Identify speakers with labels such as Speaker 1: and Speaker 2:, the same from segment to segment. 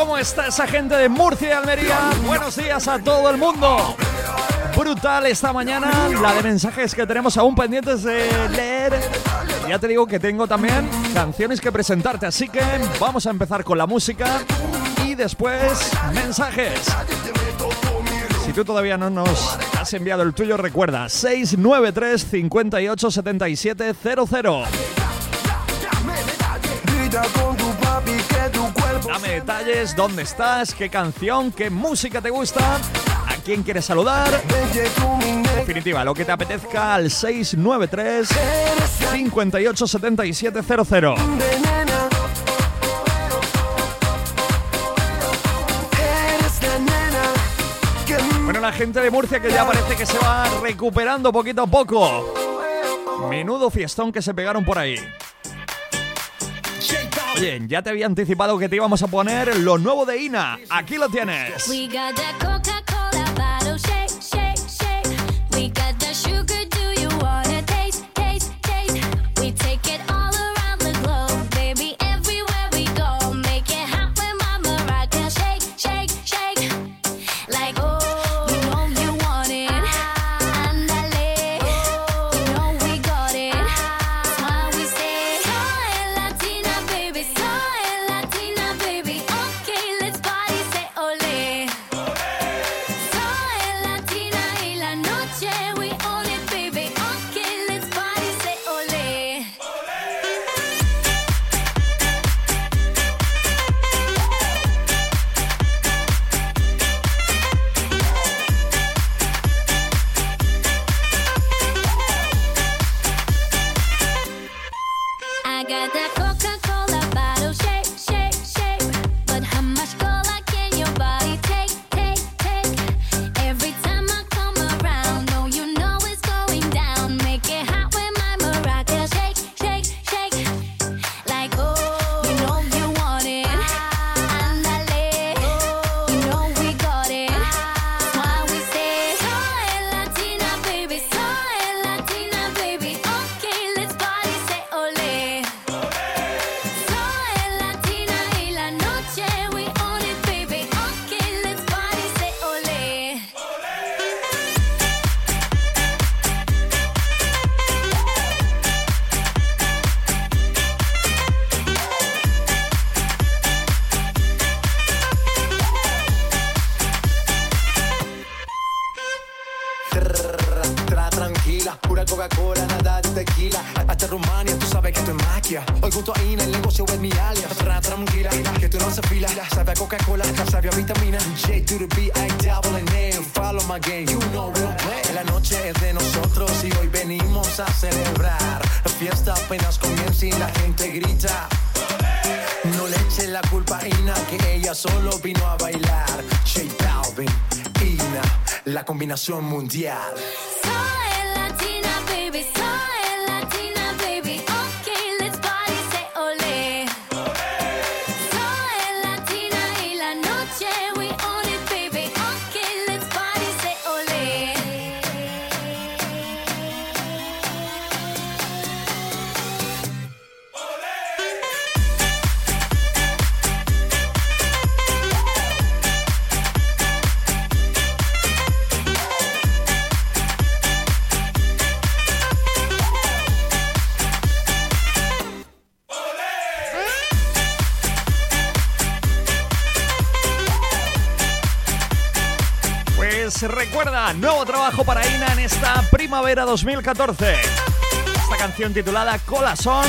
Speaker 1: ¿Cómo está esa gente de Murcia y Almería? Buenos días a todo el mundo. Brutal esta mañana la de mensajes que tenemos aún pendientes de leer. Ya te digo que tengo también canciones que presentarte, así que vamos a empezar con la música y después mensajes. Si tú todavía no nos has enviado el tuyo, recuerda 693 58 77 00. Dame detalles, dónde estás, qué canción, qué música te gusta, a quién quieres saludar. En definitiva, lo que te apetezca al 693 58 77 00. Bueno, la gente de Murcia que ya parece que se va recuperando poquito a poco. Menudo fiestón que se pegaron por ahí. Oye, ya te había anticipado que te íbamos a poner lo nuevo de Ina. Aquí lo tienes.
Speaker 2: We got La noche
Speaker 3: es de nosotros y hoy venimos a celebrar. La fiesta apenas comienza y la gente grita. No le eche la culpa a Ina, que ella solo vino a bailar. J Balvin, Ina, la combinación mundial.
Speaker 2: Soy Latina, baby, soy
Speaker 1: nuevo trabajo para Ina en esta primavera 2014. Esta canción titulada Corazón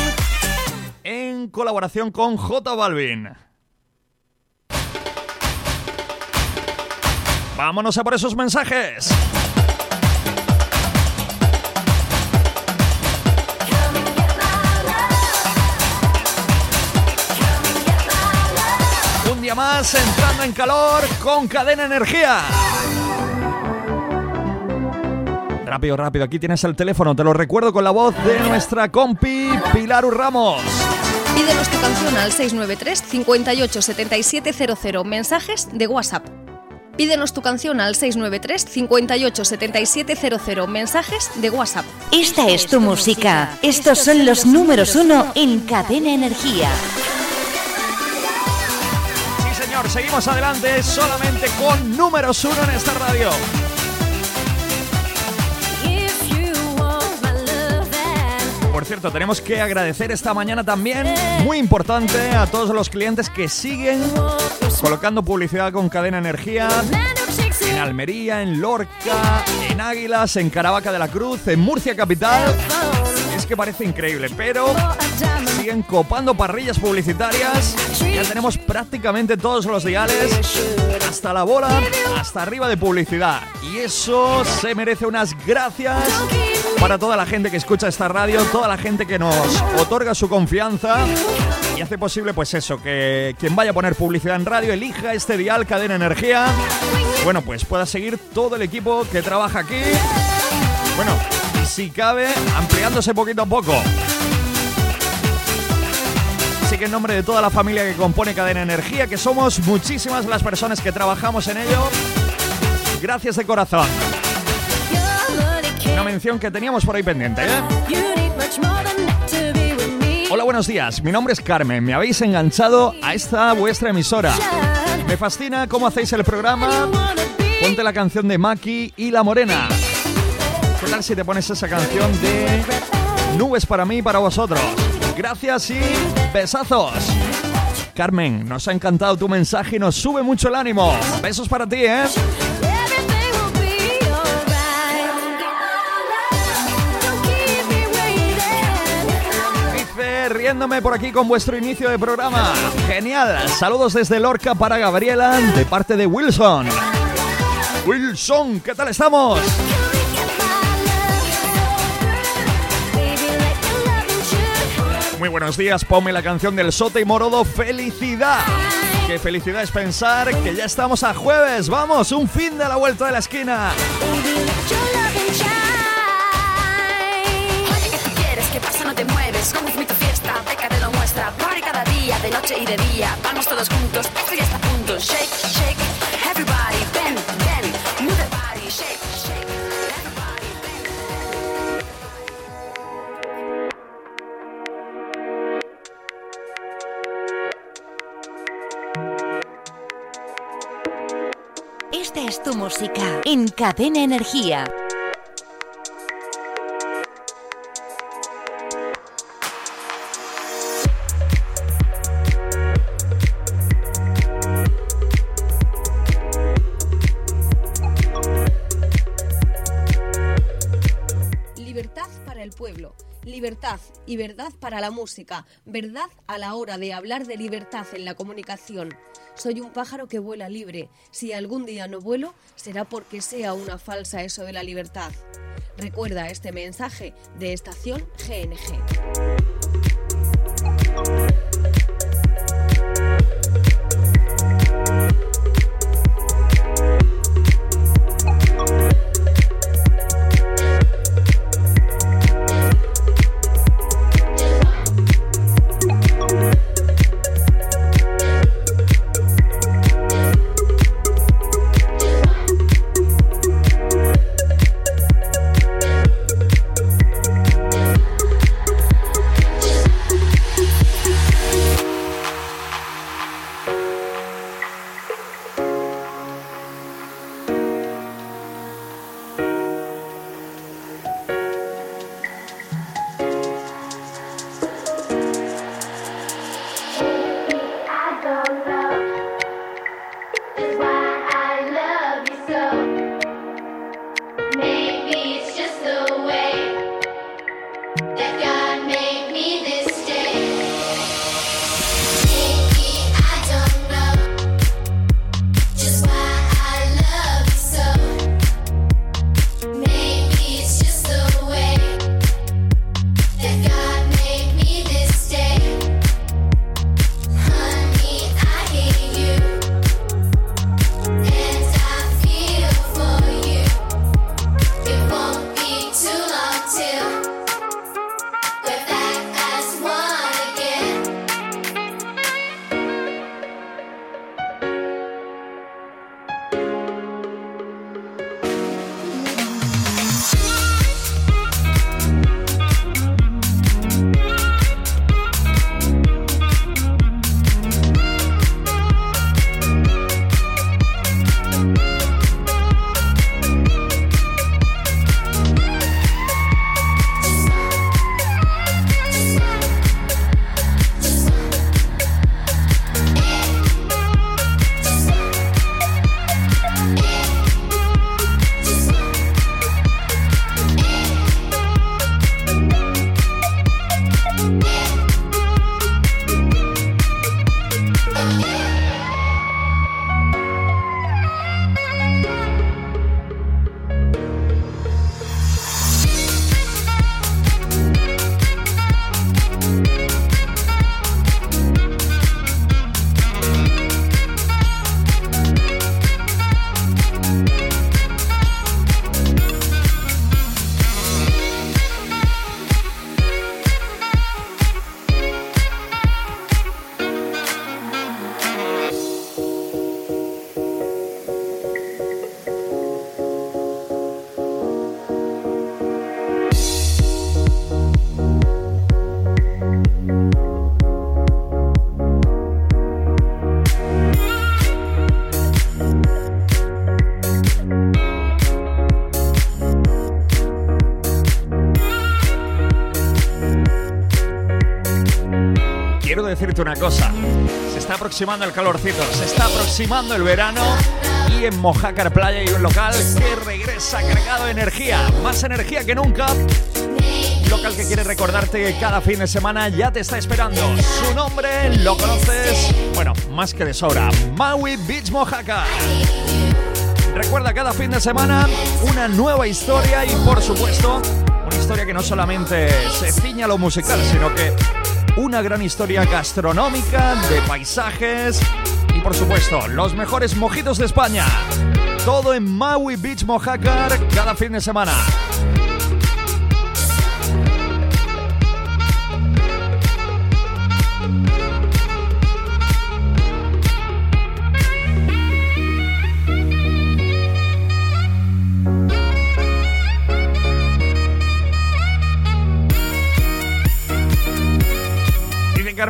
Speaker 1: en colaboración con J Balvin. Vámonos a por esos mensajes. Un día más entrando en calor con cadena energía. Rápido, rápido, aquí tienes el teléfono, te lo recuerdo con la voz de nuestra compi Pilar Ramos.
Speaker 4: Pídenos tu canción al 693 58 77 00. Mensajes de WhatsApp. Pídenos tu canción al 693 58 77 00. Mensajes de WhatsApp.
Speaker 5: Esta es tu música. Estos son los números uno en Cadena Energía.
Speaker 1: Sí, señor, seguimos adelante solamente con números uno en esta radio. Por cierto, tenemos que agradecer esta mañana también, muy importante, a todos los clientes que siguen colocando publicidad con cadena energía en Almería, en Lorca, en Águilas, en Caravaca de la Cruz, en Murcia Capital. Parece increíble, pero siguen copando parrillas publicitarias. Ya tenemos prácticamente todos los diales, hasta la bola, hasta arriba de publicidad. Y eso se merece unas gracias para toda la gente que escucha esta radio, toda la gente que nos otorga su confianza y hace posible pues eso, que quien vaya a poner publicidad en radio elija este dial Cadena Energía. Bueno, pues pueda seguir todo el equipo que trabaja aquí. Bueno, si cabe, ampliándose poquito a poco. Así que en nombre de toda la familia que compone Cadena Energía, que somos muchísimas las personas que trabajamos en ello, gracias de corazón. Una mención que teníamos por ahí pendiente, ¿eh? Hola, buenos días. Mi nombre es Carmen. Me habéis enganchado a esta vuestra emisora. Me fascina cómo hacéis el programa. Ponte la canción de Maki y La Morena. ¿Qué tal si te pones esa canción de Nubes para mí y para vosotros? Gracias y besazos. Carmen, nos ha encantado tu mensaje y nos sube mucho el ánimo. Besos para ti, ¿eh? Riéndome por aquí con vuestro inicio de programa. Genial. Saludos desde Lorca para Gabriela de parte de Wilson. Wilson, ¿qué tal estamos? Muy buenos días, ponme la canción del Sote y Morodo, felicidad. Qué felicidad es pensar que ya estamos a jueves, vamos, un fin de la vuelta de la esquina.
Speaker 6: De noche y de día. Vamos todos juntos. Esto ya está a punto. Shake, shake.
Speaker 5: Música en Cadena Energía.
Speaker 4: Y verdad para la música, verdad a la hora de hablar de libertad en la comunicación. Soy un pájaro que vuela libre. Si algún día no vuelo, será porque sea una falsa eso de la libertad. Recuerda este mensaje de Estación GNG.
Speaker 1: Una cosa. Se está aproximando el calorcito, se está aproximando el verano y en Mojácar Playa hay un local que regresa cargado de energía, más energía que nunca. Un local que quiere recordarte que cada fin de semana ya te está esperando. Su nombre lo conoces, bueno, más que de sobra. Maui Beach Mojácar. Recuerda cada fin de semana una nueva historia y por supuesto una historia que no solamente se ciña a lo musical, sino que una gran historia gastronómica, de paisajes y por supuesto los mejores mojitos de España. Todo en Maui Beach Mojácar cada fin de semana.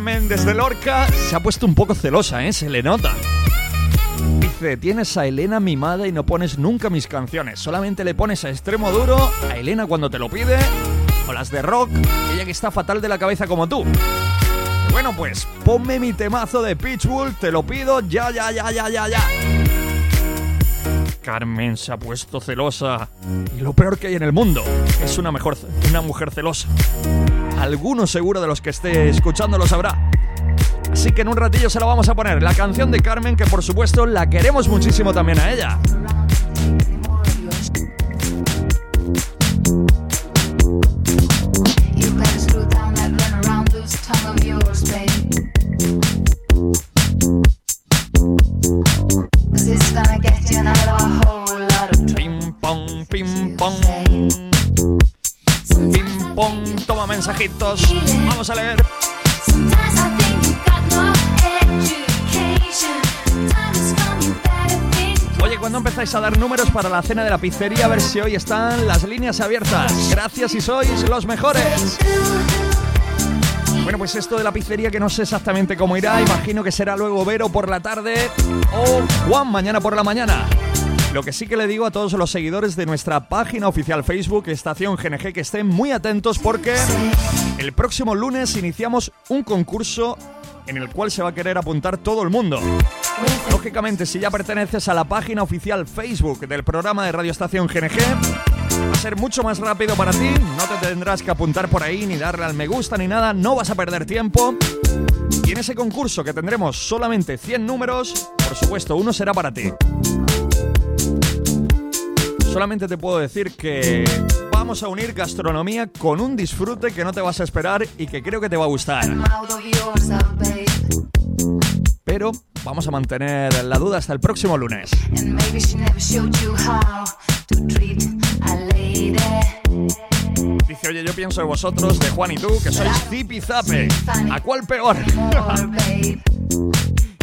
Speaker 1: Carmen desde Lorca, se ha puesto un poco celosa, ¿eh? Se le nota. Dice, tienes a Elena mimada y no pones nunca mis canciones. Solamente le pones a extremo duro a Elena cuando te lo pide. O las de rock, ella que está fatal de la cabeza como tú. Bueno, pues ponme mi temazo de Pitchbull, te lo pido ya, ya, ya, ya, ya, ya. Carmen se ha puesto celosa. Y lo peor que hay en el mundo es una, mejor, una mujer celosa. Alguno seguro de los que esté escuchando lo sabrá. Así que en un ratillo se la vamos a poner. La canción de Carmen, que por supuesto la queremos muchísimo también a ella. Toma mensajitos. Vamos a leer. Oye, ¿cuándo empezáis a dar números para la cena de la pizzería? A ver si hoy están las líneas abiertas. Gracias y sois los mejores. Bueno, pues esto de la pizzería que no sé exactamente cómo irá. Imagino que será luego Vero por la tarde o Juan mañana por la mañana. Lo que sí que le digo a todos los seguidores de nuestra página oficial Facebook, Estación GNG, que estén muy atentos porque el próximo lunes iniciamos un concurso en el cual se va a querer apuntar todo el mundo. Lógicamente, si ya perteneces a la página oficial Facebook del programa de Radio Estación GNG, va a ser mucho más rápido para ti. No te tendrás que apuntar por ahí ni darle al me gusta ni nada. No vas a perder tiempo. Y en ese concurso que tendremos solamente 100 números, por supuesto, uno será para ti. Solamente te puedo decir que vamos a unir gastronomía con un disfrute que no te vas a esperar y que creo que te va a gustar. Pero vamos a mantener la duda hasta el próximo lunes. Dice, oye, yo pienso de vosotros, de Juan y tú, que sois zipizape. ¿A cuál peor?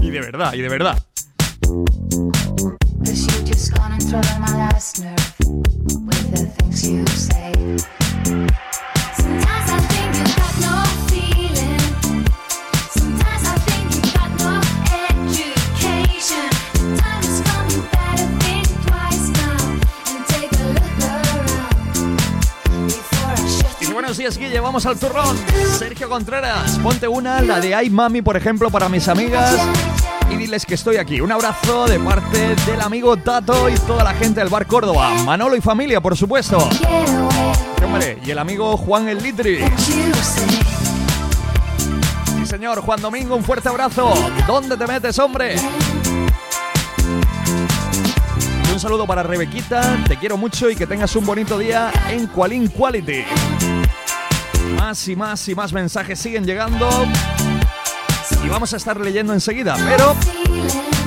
Speaker 1: Y de verdad, y de verdad.
Speaker 7: Nerve with the things you say.
Speaker 2: Sometimes
Speaker 1: buenos días, Guille, vamos al turrón. Sergio Contreras, ponte una, la de Ay Mami, por ejemplo, para mis amigas. Y diles que estoy aquí. Un abrazo de parte del amigo Tato y toda la gente del Bar Córdoba. Manolo y familia, por supuesto. hombre, y el amigo Juan El Litri. Sí, señor, Juan Domingo, un fuerte abrazo. ¿Dónde te metes, hombre? Un saludo para Rebequita, te quiero mucho y que tengas un bonito día en Qualin Quality. Más y más y más mensajes siguen llegando y vamos a estar leyendo enseguida, pero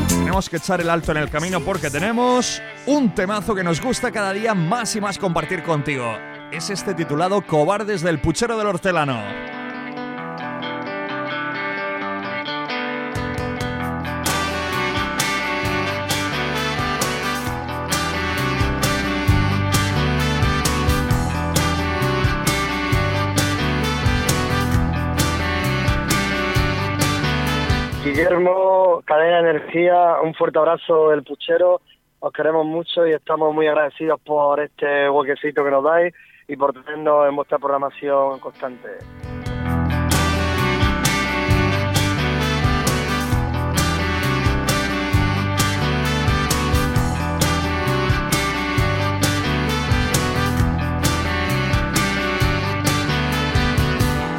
Speaker 1: tenemos que echar el alto en el camino porque tenemos un temazo que nos gusta cada día más y más compartir contigo. Es este titulado Cobardes del Puchero del Hortelano.
Speaker 8: Guillermo, Cadena Energía, un fuerte abrazo del puchero. Os queremos mucho y estamos muy agradecidos por este huequecito que nos dais y por tenernos en vuestra programación constante.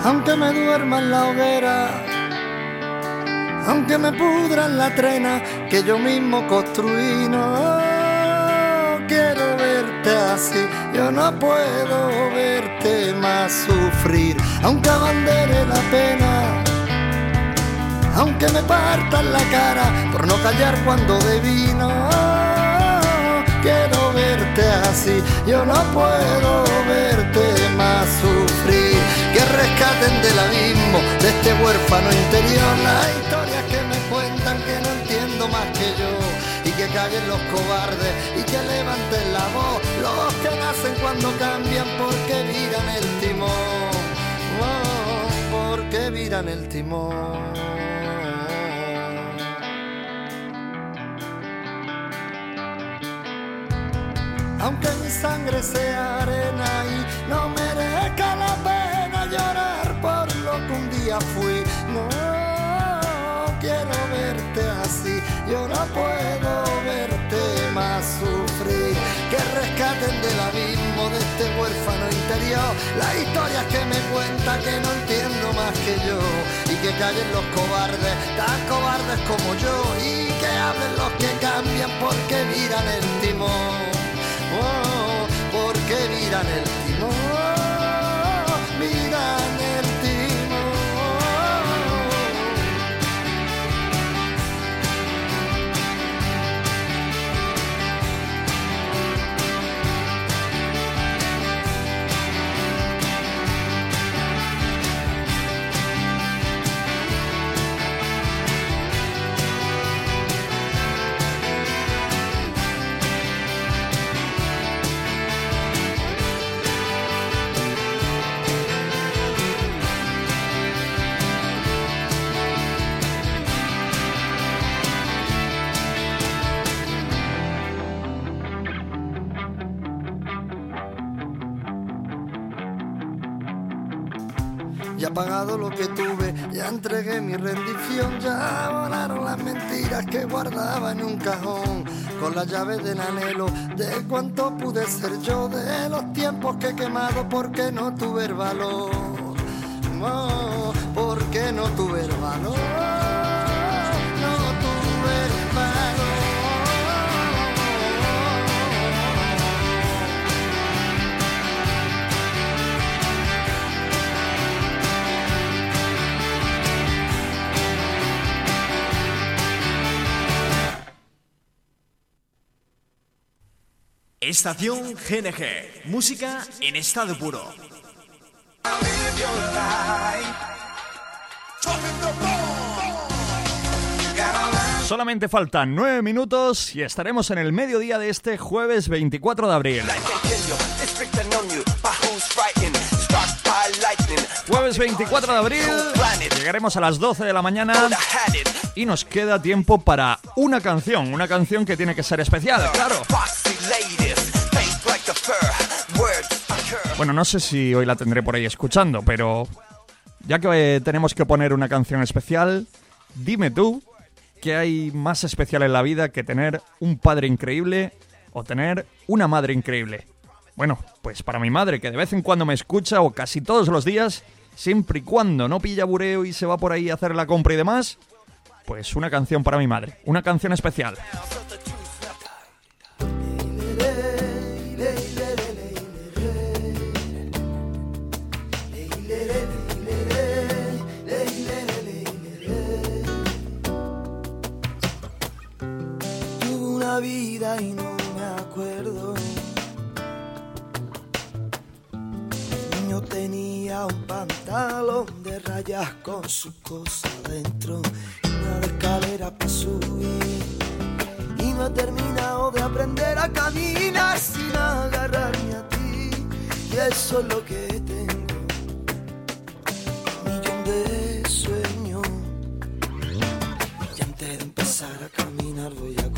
Speaker 9: Aunque me duerma en la hoguera aunque me pudra en la trena que yo mismo construí, no quiero verte así, yo no puedo verte más sufrir, aunque abandere la pena. Aunque me partan la cara por no callar cuando debí, no quiero verte así, yo no puedo verte más sufrir. Que rescaten del de este huérfano interior las historias que me cuentan que no entiendo más que yo. Y que caguen los cobardes y que levanten la voz los que nacen cuando cambian porque viran el timón. Oh, porque viran el timón. aunque mi sangre sea arena y no merezca puedo verte más sufrir. Que rescaten del abismo de este huérfano interior las historias que me cuenta que no entiendo más que yo. Y que callen los cobardes, tan cobardes como yo. Y que hablen los que cambian porque miran el timón oh, porque miran el timón, Ya pagado lo que tuve, ya entregué mi rendición, ya volaron las mentiras que guardaba en un cajón, con la llave del anhelo de cuánto pude ser yo, de los tiempos que he quemado porque no tuve el valor, no, porque no tuve el valor,
Speaker 10: Estación GNG. Música en estado puro.
Speaker 1: Solamente faltan nueve minutos y estaremos en el mediodía de este jueves 24 de abril. Jueves 24 de abril, llegaremos a las 12 de la mañana y nos queda tiempo para una canción, una canción que tiene que ser especial, claro. Bueno, no sé si hoy la tendré por ahí escuchando, pero ya que eh, tenemos que poner una canción especial, dime tú qué hay más especial en la vida que tener un padre increíble o tener una madre increíble. Bueno, pues para mi madre, que de vez en cuando me escucha o casi todos los días, siempre y cuando no pilla bureo y se va por ahí a hacer la compra y demás, pues una canción para mi madre, una canción especial.
Speaker 9: Vida y no me acuerdo. De niño tenía un pantalón de rayas con sus cosas dentro. Una escalera para subir. Y no he terminado de aprender a caminar sin agarrarme a ti. Y eso es lo que tengo. Un millón de sueños. Y antes de empezar a caminar voy a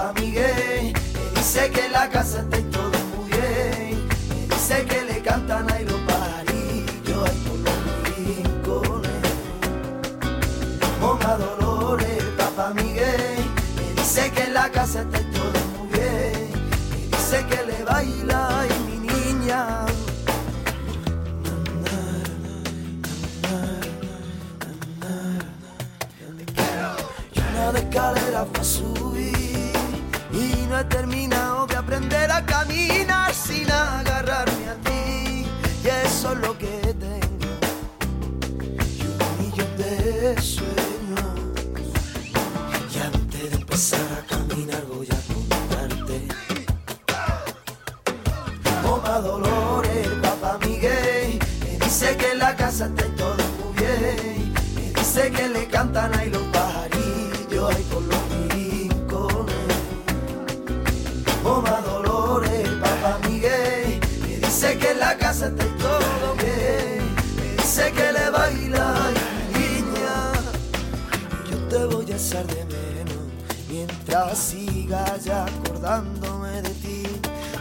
Speaker 9: pa' Miguel, que dice que la casa está todo muy bien, que dice que le cantan a los parillos, hay por los rincones. Ponga dolores, papá Miguel, que dice que la casa está todo muy bien, que dice que le baila y
Speaker 11: mi niña. Una de escalera fue azul no he terminado de aprender a caminar sin agarrarme a ti. Y eso es lo que tengo. Y un millón de sueños. Y antes de empezar a caminar voy a contarte. Toma dolores, papá Miguel. Me dice que la casa está todo muy bien. Me dice que le cantan a ya acordándome de ti,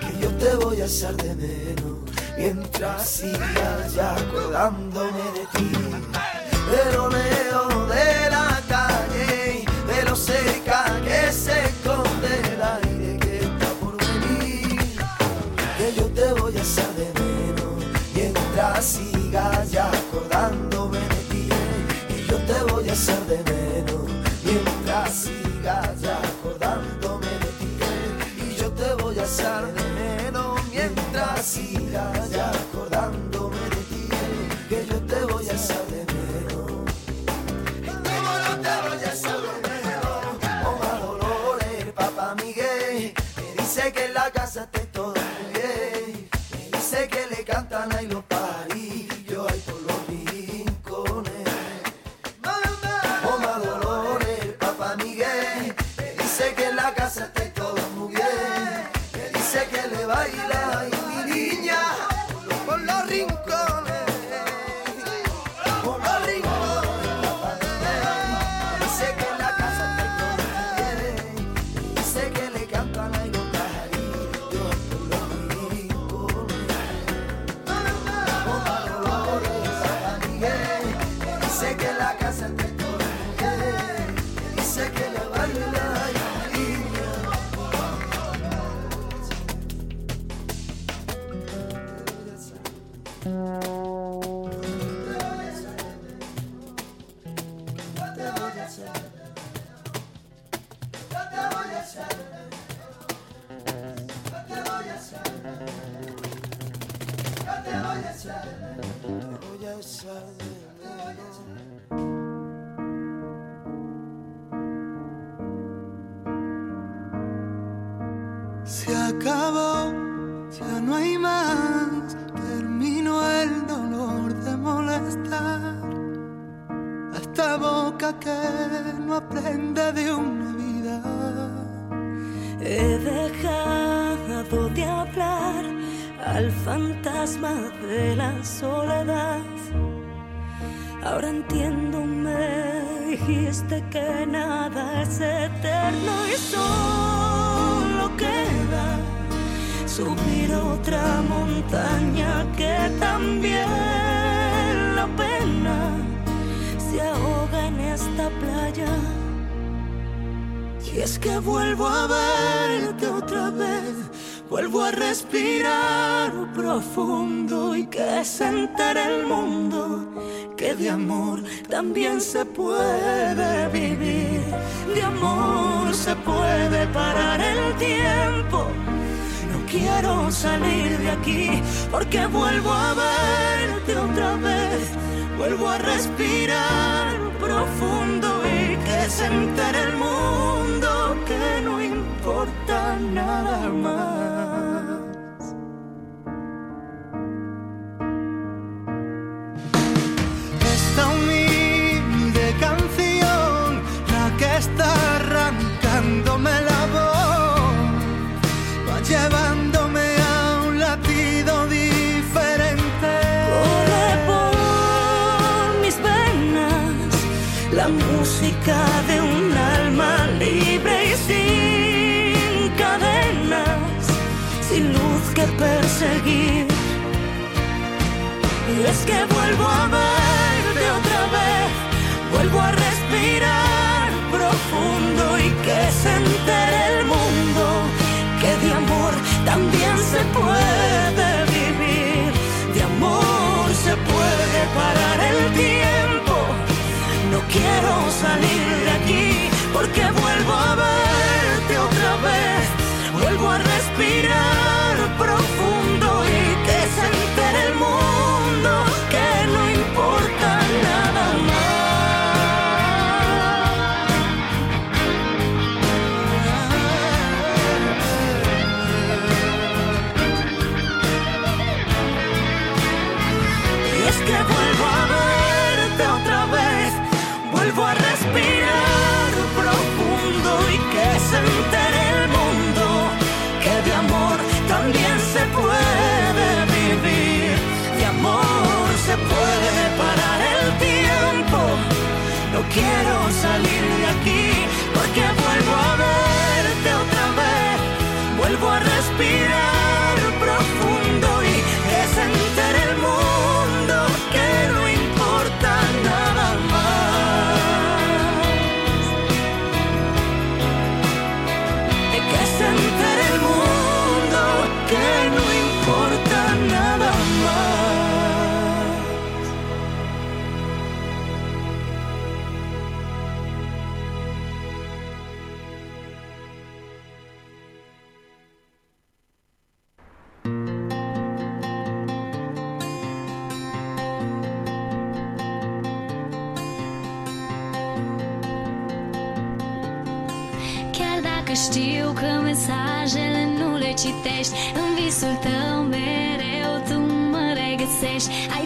Speaker 11: que yo te voy a echar de menos mientras sigas ya acordándome de ti. Pero me
Speaker 12: respirar profundo y que sentar el mundo que de amor también se puede vivir. De amor se puede parar el tiempo. No quiero salir de aquí porque vuelvo a verte otra vez. Vuelvo a respirar profundo y que sentar el mundo que no importa nada más. Y es que vuelvo a verte otra vez, vuelvo a respirar profundo y que se entere el mundo que de amor también se puede vivir, de amor se puede parar el tiempo. No quiero salir de
Speaker 2: finish. I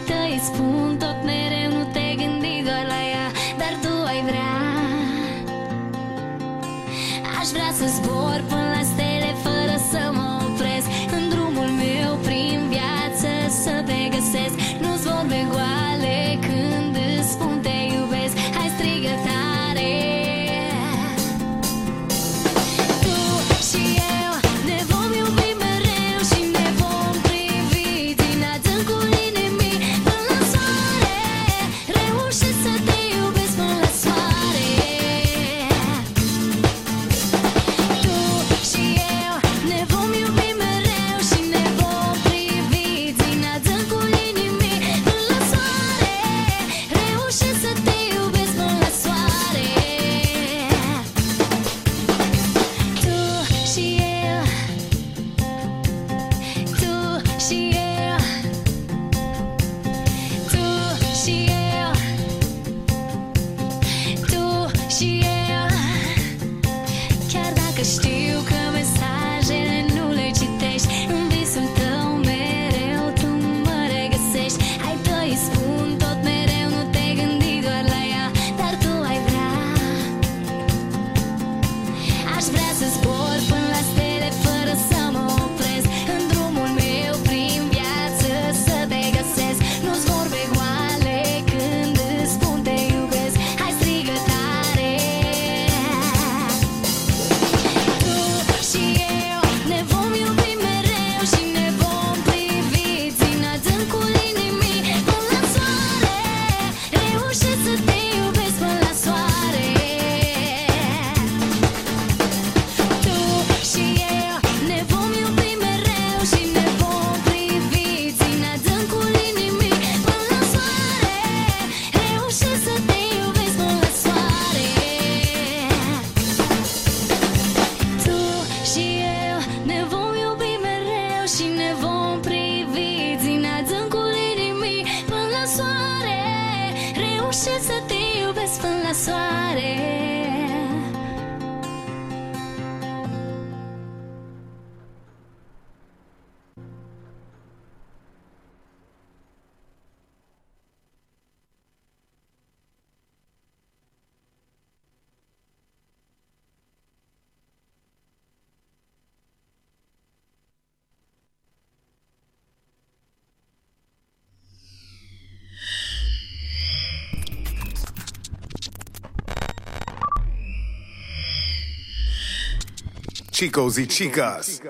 Speaker 13: chicos y chicas,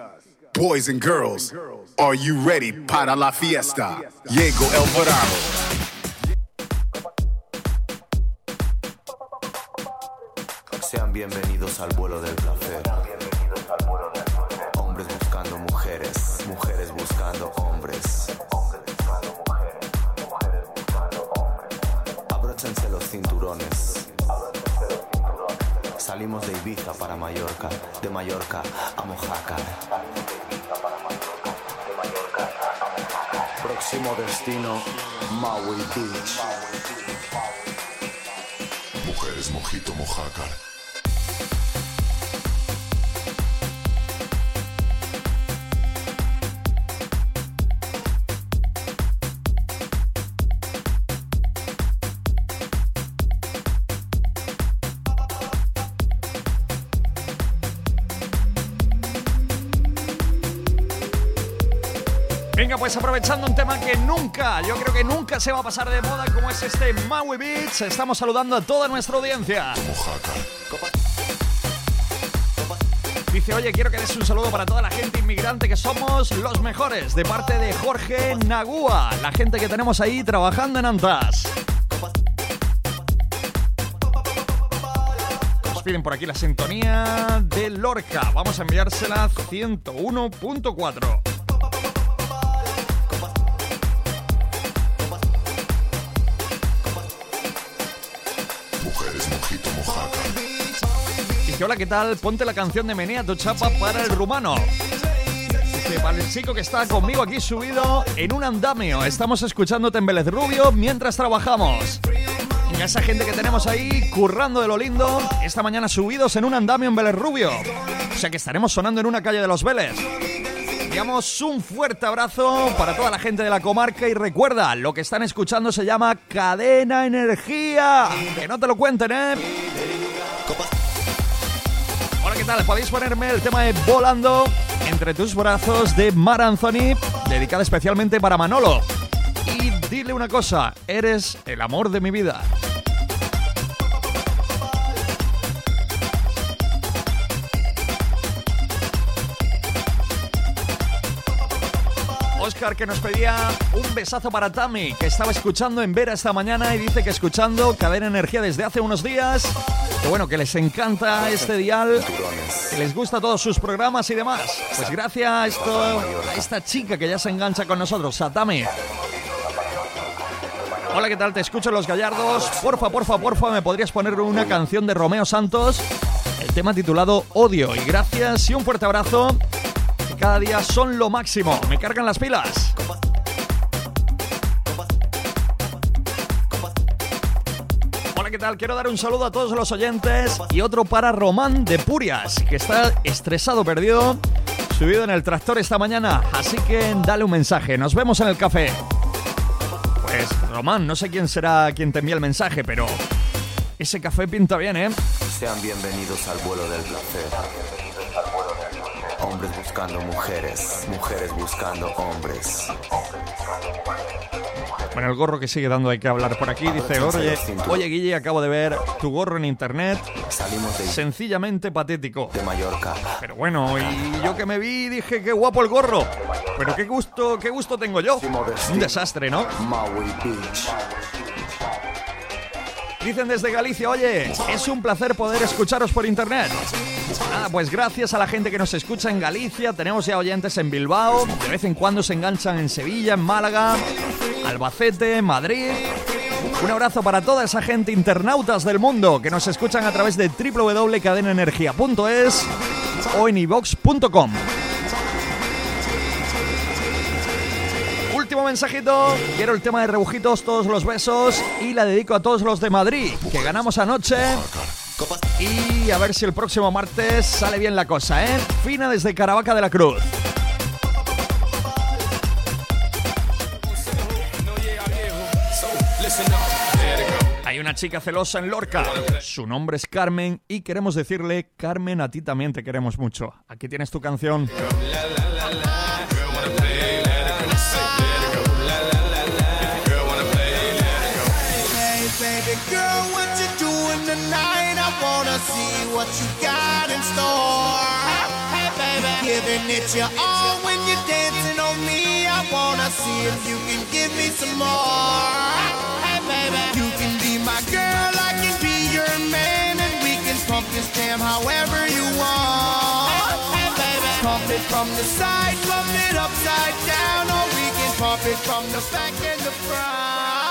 Speaker 13: boys and girls, are you ready para la fiesta? Diego Alvarado.
Speaker 14: Sean bienvenidos al vuelo del Mallorca, de Mallorca a Mojácar. Próximo destino, Maui Beach.
Speaker 15: Mujeres Mojito Mojácar.
Speaker 1: Pues aprovechando un tema que nunca, yo creo que nunca se va a pasar de moda como es este Maui Beats, estamos saludando a toda nuestra audiencia. Dice, oye, quiero que des un saludo para toda la gente inmigrante que somos los mejores, de parte de Jorge Nagua, la gente que tenemos ahí trabajando en Antas. Nos piden por aquí la sintonía de Lorca. Vamos a enviársela 101.4. Hola, ¿qué tal? Ponte la canción de Menea tu chapa para el rumano. Para el chico que está conmigo aquí subido en un andamio. Estamos escuchándote en Vélez Rubio mientras trabajamos. Y a esa gente que tenemos ahí currando de lo lindo, esta mañana subidos en un andamio en Vélez Rubio. O sea que estaremos sonando en una calle de los Vélez. Enviamos un fuerte abrazo para toda la gente de la comarca y recuerda, lo que están escuchando se llama Cadena Energía. Que no te lo cuenten, ¿eh? ¿Qué tal? Podéis ponerme el tema de Volando entre tus brazos de Mar Anthony, dedicada especialmente para Manolo. Y dile una cosa, eres el amor de mi vida. Que nos pedía un besazo para Tami, que estaba escuchando en Vera esta mañana y dice que escuchando Cadena Energía desde hace unos días. Que bueno, que les encanta este dial, que les gusta todos sus programas y demás. Pues gracias a, a esta chica que ya se engancha con nosotros, a Tami. Hola, ¿qué tal? Te escucho Los Gallardos. Porfa, porfa, porfa, ¿me podrías poner una canción de Romeo Santos? El tema titulado Odio. Y gracias y un fuerte abrazo. Cada día son lo máximo. Me cargan las pilas. Hola, ¿qué tal? Quiero dar un saludo a todos los oyentes y otro para Román de Purias, que está estresado, perdido, subido en el tractor esta mañana. Así que dale un mensaje. Nos vemos en el café. Pues, Román, no sé quién será quien te envía el mensaje, pero ese café pinta bien, ¿eh?
Speaker 14: Sean bienvenidos al vuelo del placer. Hombres buscando mujeres, mujeres buscando hombres.
Speaker 1: Bueno, el gorro que sigue dando hay que hablar por aquí. Dice, oye, oye Guille, acabo de ver tu gorro en internet.
Speaker 14: Salimos de,
Speaker 1: Sencillamente patético.
Speaker 14: de Mallorca.
Speaker 1: Pero bueno, y yo que me vi dije, qué guapo el gorro. Pero qué gusto, qué gusto tengo yo. Un desastre, ¿no?
Speaker 14: Maui Beach.
Speaker 1: Dicen desde Galicia, oye, es un placer poder escucharos por internet. Ah, pues gracias a la gente que nos escucha en Galicia, tenemos ya oyentes en Bilbao, de vez en cuando se enganchan en Sevilla, en Málaga, Albacete, Madrid. Un abrazo para toda esa gente internautas del mundo que nos escuchan a través de www.cadenaenergia.es o en ivox.com. Último mensajito. Quiero el tema de rebujitos, todos los besos. Y la dedico a todos los de Madrid, que ganamos anoche. Y a ver si el próximo martes sale bien la cosa, ¿eh? Fina desde Caravaca de la Cruz. Hay una chica celosa en Lorca. Su nombre es Carmen y queremos decirle, Carmen, a ti también te queremos mucho. Aquí tienes tu canción.
Speaker 16: Hey, giving it your all when you're dancing on me. I wanna see if you can give me some more. Hey, baby, you can be my girl, I can be your man, and we can pump this jam however you want. Hey, baby, pump it from the side, pump it upside down, or we can pump it from the back and the front.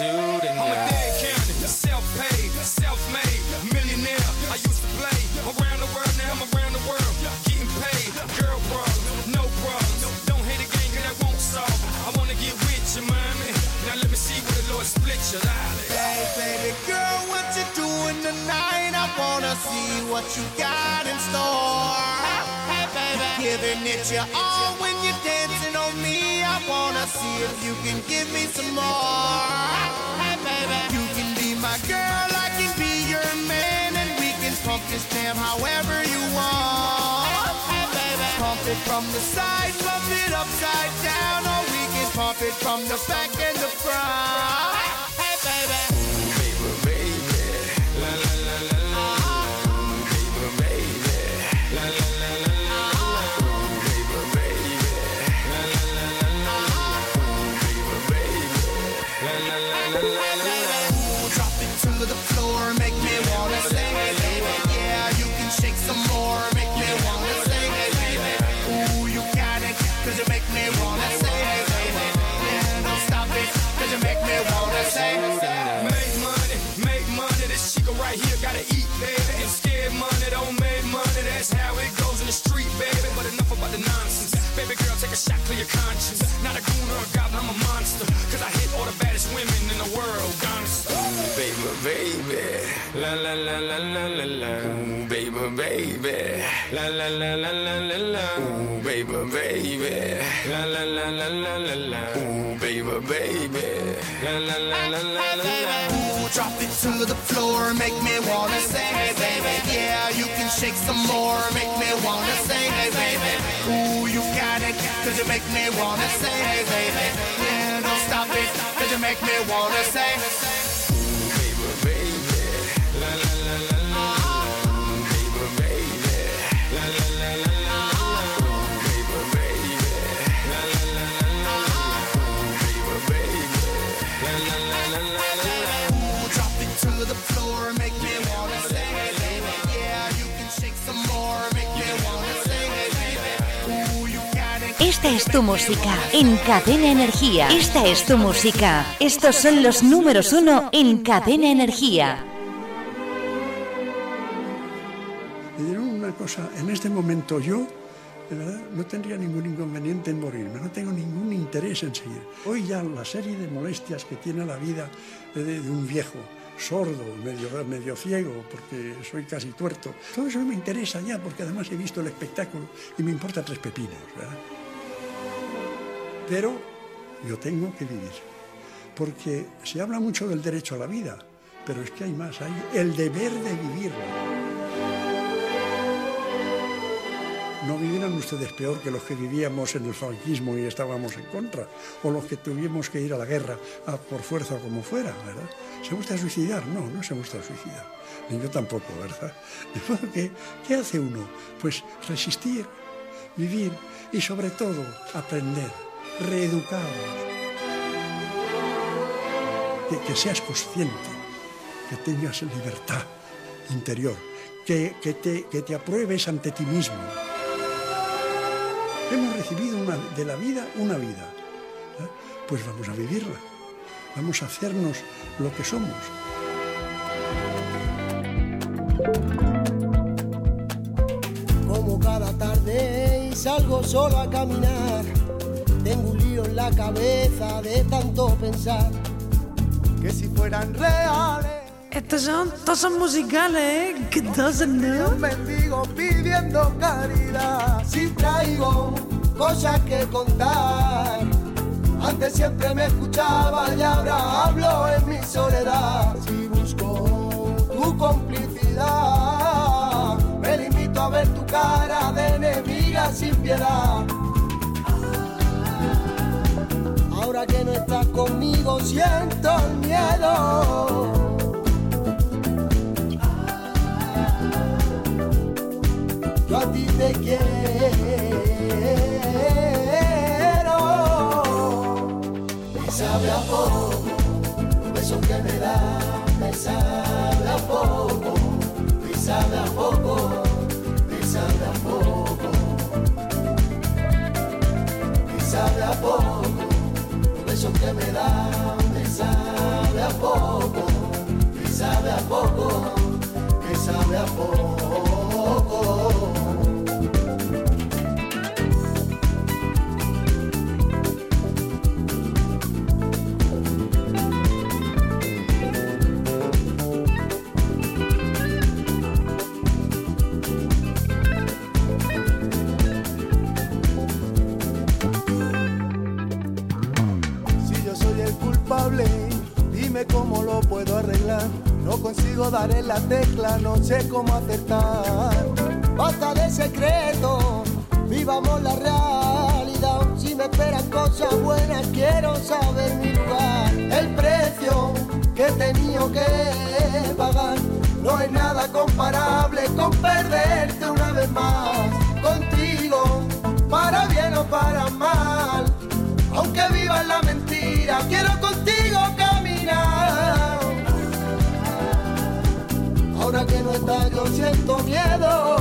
Speaker 17: I want you tonight. Self-paid, self-made, millionaire. I used to play around the world, now I'm around the world. Getting paid, girl problems, no problems. Don't hate a game, 'cause that won't solve. I wanna get with you, solve 'em. Now let me see where the Lord split you. Lally.
Speaker 16: Hey, baby girl, what you doing tonight? I wanna see what you got in store. Giving it your all when you're dancing on me. I wanna see if you can give me some more. Hey, baby, you can be my girl, I can be your man, and we can pump this jam however you want. Hey, baby, pump it from the side, pump it upside down, or we can pump it from the back and the front.
Speaker 17: Take a shot, clear your conscience. Not a goon or a goblin, I'm a monster. Cause I hit all the baddest women in the world, gangsta. Ooh, baby, baby. La la la la la la la. Ooh, baby, baby. La la la la la la la. Ooh, baby, baby. La la la la la la la. Ooh, baby, baby.
Speaker 16: Drop it to the floor, make me wanna sing it, baby. Yeah, you can shake some more, make me wanna say, it, baby. Ooh, you got it, cause you make me wanna sing it, baby. Yeah, don't stop it, cause you make me wanna sing
Speaker 5: Esta es tu música en Cadena Energía. Esta es tu música. Estos son los números uno en Cadena Energía.
Speaker 18: Me dieron una cosa, en este momento yo, de verdad, no tendría ningún inconveniente en morirme, no tengo ningún interés en seguir. Hoy ya la serie de molestias que tiene la vida de, un viejo, sordo, medio, medio ciego, porque soy casi tuerto, todo eso me interesa ya, porque además he visto el espectáculo y me importa tres pepinos, ¿verdad? Pero yo tengo que vivir, porque se habla mucho del derecho a la vida, pero es que hay más, hay el deber de vivirla. No vivieran ustedes peor que los que vivíamos en el franquismo y estábamos en contra, o los que tuvimos que ir a la guerra por fuerza o como fuera, ¿verdad? ¿Se gusta suicidar? No, no se gusta suicidar. Ni yo tampoco, ¿verdad? De modo que, ¿qué hace uno? Pues resistir, vivir y sobre todo aprender, reeducados. Que, seas consciente, que tengas libertad interior, que, que te, que te apruebes ante ti mismo. Hemos recibido una- de la vida una vida. ¿eh? Pues vamos a vivirla. Vamos a hacernos lo que somos.
Speaker 19: como cada tarde salgo solo a caminar. En la cabeza de tanto pensar que si fueran reales.
Speaker 20: Estos son cosas musicales, ¿eh? Que doesn't know.
Speaker 19: Un mendigo pidiendo caridad. Si traigo cosas que contar. Antes siempre me escuchaba y ahora hablo en mi soledad. Si busco tu complicidad, me limito a ver tu cara de enemiga sin piedad. Que no estás conmigo siento el miedo. Yo a ti te quiero. Me sabe a poco, un beso que me da. Me sabe a poco, me sabe a poco, me sabe a poco. Me sabe a poco, que me da. Me sabe a poco, me sabe a poco, me sabe a poco. Cómo lo puedo arreglar. No consigo dar en la tecla, no sé cómo acertar. Basta de secreto, vivamos la realidad. Si me esperan cosas buenas, quiero saber mi lugar. El precio que he tenido que pagar no es nada comparable con perderte una vez más. Contigo, para bien o para mal. Aunque viva la mentira, quiero contigo Yo siento miedo.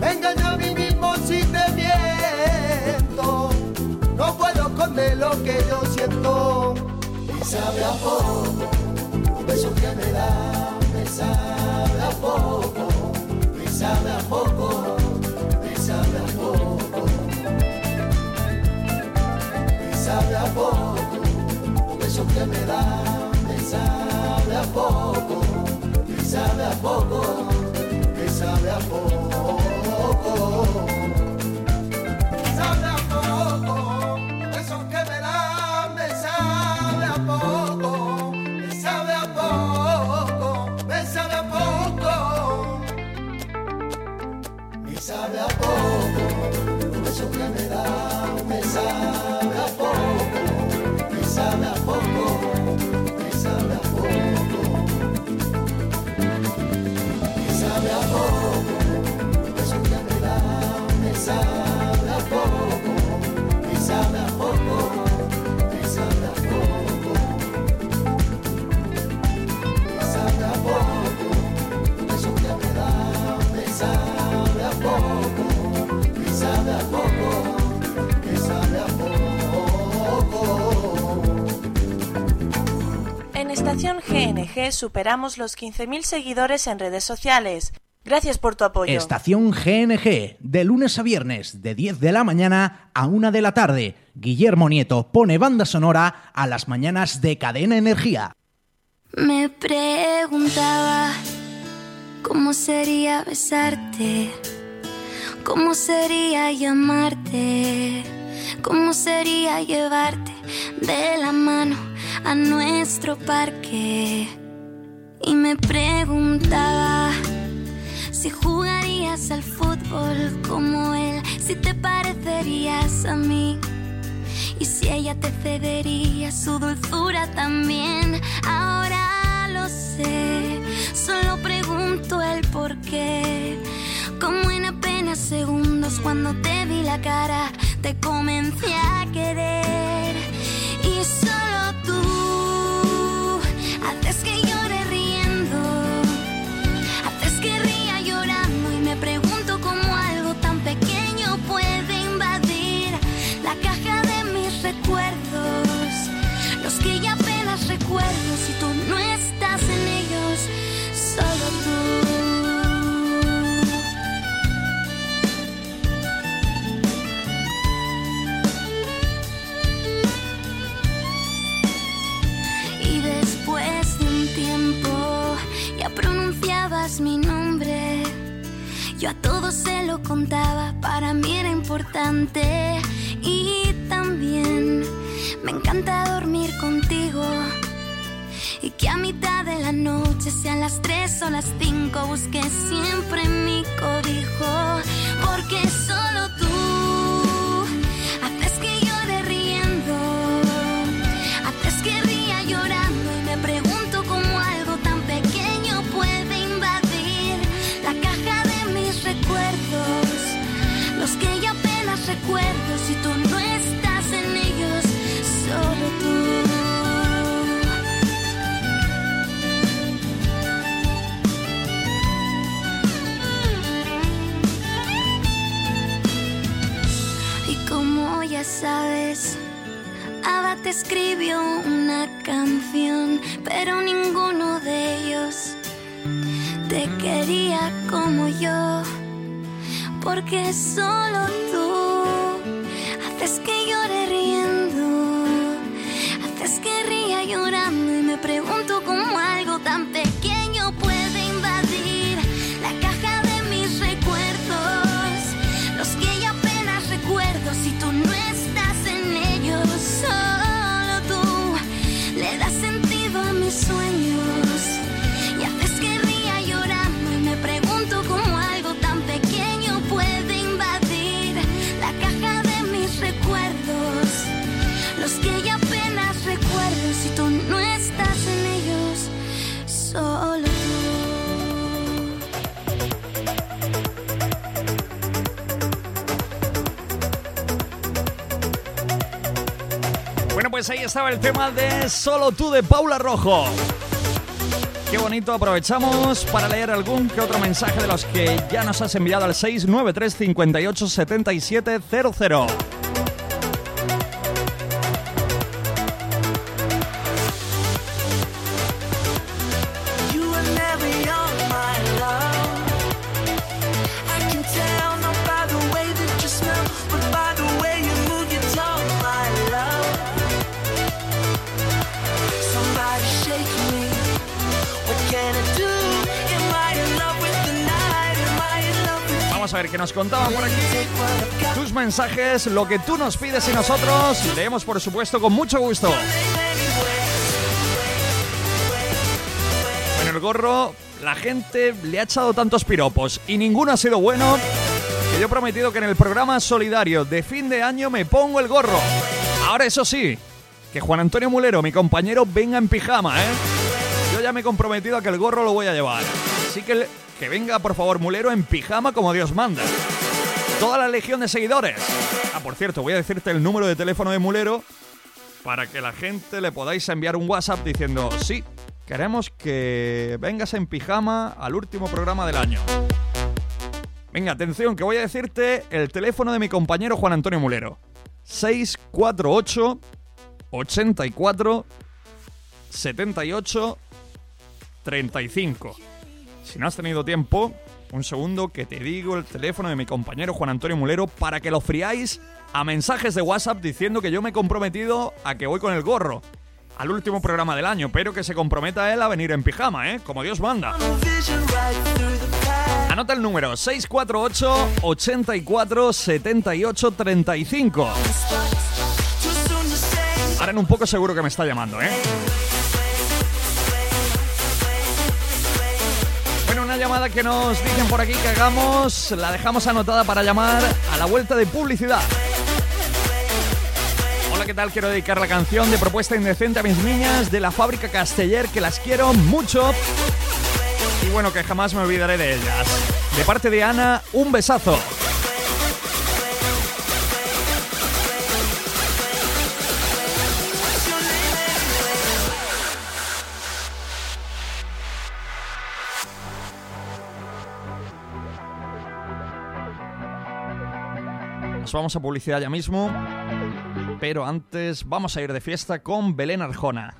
Speaker 19: Me engaño a mí mismo si te miento. No puedo esconder lo que yo siento. Y sabe a poco, un beso que me da, me sabe a poco, me sabe a poco, beso que me da, me sabe a poco, me sabe a poco, me sabe a poco. Sabe a poco, eso que me da me sabe a poco, me sabe a poco, me sabe a poco, me sabe a poco, eso que me da me sabe
Speaker 21: En Estación GNG superamos los 15.000 seguidores en redes sociales. Gracias por tu apoyo.
Speaker 22: Estación GNG, de lunes a viernes, de 10 de la mañana a 1 de la tarde. Guillermo Nieto pone banda sonora a las mañanas de Cadena Energía.
Speaker 2: Me preguntaba cómo sería besarte, cómo sería llamarte, cómo sería llevarte de la mano a nuestro parque. Y me preguntaba si jugarías al fútbol como él, si te parecerías a mí. Y si ella te cedería su dulzura también, ahora lo sé. Solo pregunto el por qué. Como en apenas segundos cuando te vi la cara, te comencé a querer. Se lo contaba, para mí era importante. Y también me encanta dormir contigo. Y que a mitad de la noche sean las tres o las cinco, busque siempre mi cobijo. Porque solo sabes, Ava te escribió una canción, pero ninguno de ellos te quería como yo, porque solo tú haces que llore riendo, haces que ría llorando y me pregunto cómo algo
Speaker 1: pues ahí estaba el tema de Solo tú de Paula Rojo. Qué bonito, aprovechamos para leer algún que otro mensaje de los que ya nos has enviado al 693 58 77 00. Qué nos contaban por aquí. Tus mensajes, lo que tú nos pides y nosotros leemos, por supuesto, con mucho gusto. Bueno, el gorro, la gente le ha echado tantos piropos y ninguno ha sido bueno que yo he prometido que en el programa solidario de fin de año me pongo el gorro. Ahora, eso sí, que Juan Antonio Mulero, mi compañero, venga en pijama, ¿eh? Yo ya me he comprometido a que el gorro lo voy a llevar. Así que que venga, por favor, Mulero en pijama como Dios manda. Toda la legión de seguidores. Ah, por cierto, voy a decirte el número de teléfono de Mulero para que la gente le podáis enviar un WhatsApp diciendo, sí, queremos que vengas en pijama al último programa del año. Venga, atención, que voy a decirte el teléfono de mi compañero Juan Antonio Mulero. 648 84 78 35. Si no has tenido tiempo, un segundo que te digo el teléfono de mi compañero Juan Antonio Mulero para que lo friáis a mensajes de WhatsApp diciendo que yo me he comprometido a que voy con el gorro al último programa del año, pero que se comprometa él a venir en pijama, ¿eh? Como Dios manda. Anota el número 648 84 78 35. Ahora en un poco seguro que me está llamando, ¿eh? Una llamada que nos dicen por aquí que hagamos, la dejamos anotada para llamar a la vuelta de publicidad. Hola, ¿qué tal? Quiero dedicar la canción de Propuesta Indecente a mis niñas de la fábrica Casteller, que las quiero mucho. Y bueno, que jamás me olvidaré de ellas. De parte de Ana, un besazo. Vamos a publicidad ya mismo. Pero antes vamos a ir de fiesta con Belén Arjona.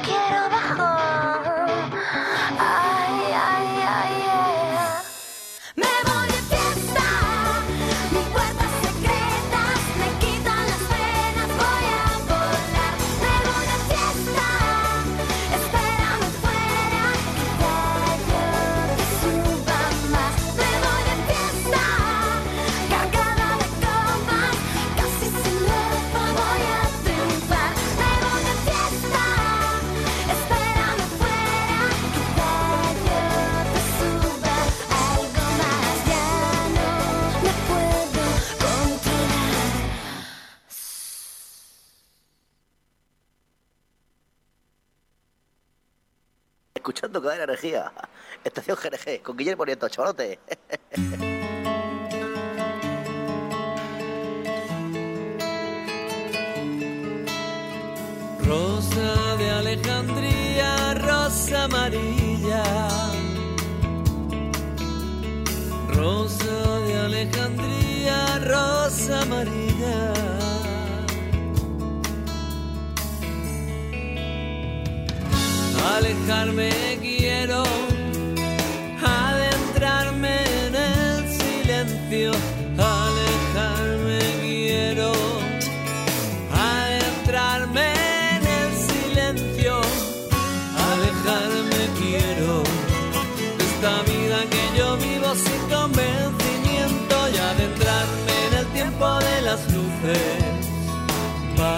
Speaker 23: quiero Energía. Estación GNG, con Guillermo Nieto, chavalote.
Speaker 24: Rosa de Alejandría, rosa amarilla. Rosa de Alejandría, rosa amarilla. Alejarme quiero,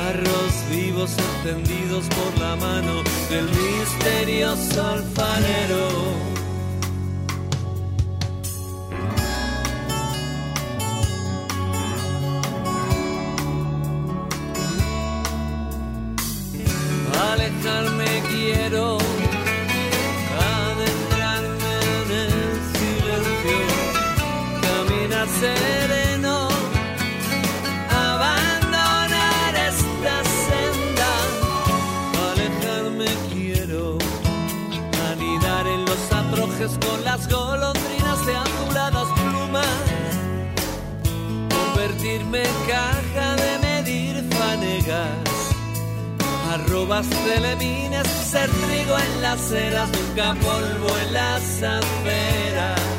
Speaker 24: Barros vivos encendidos por la mano del misterioso alfarero. Alejarme quiero, en caja de medir fanegas arrobas telemines, ser trigo en las eras, nunca polvo en las aceras.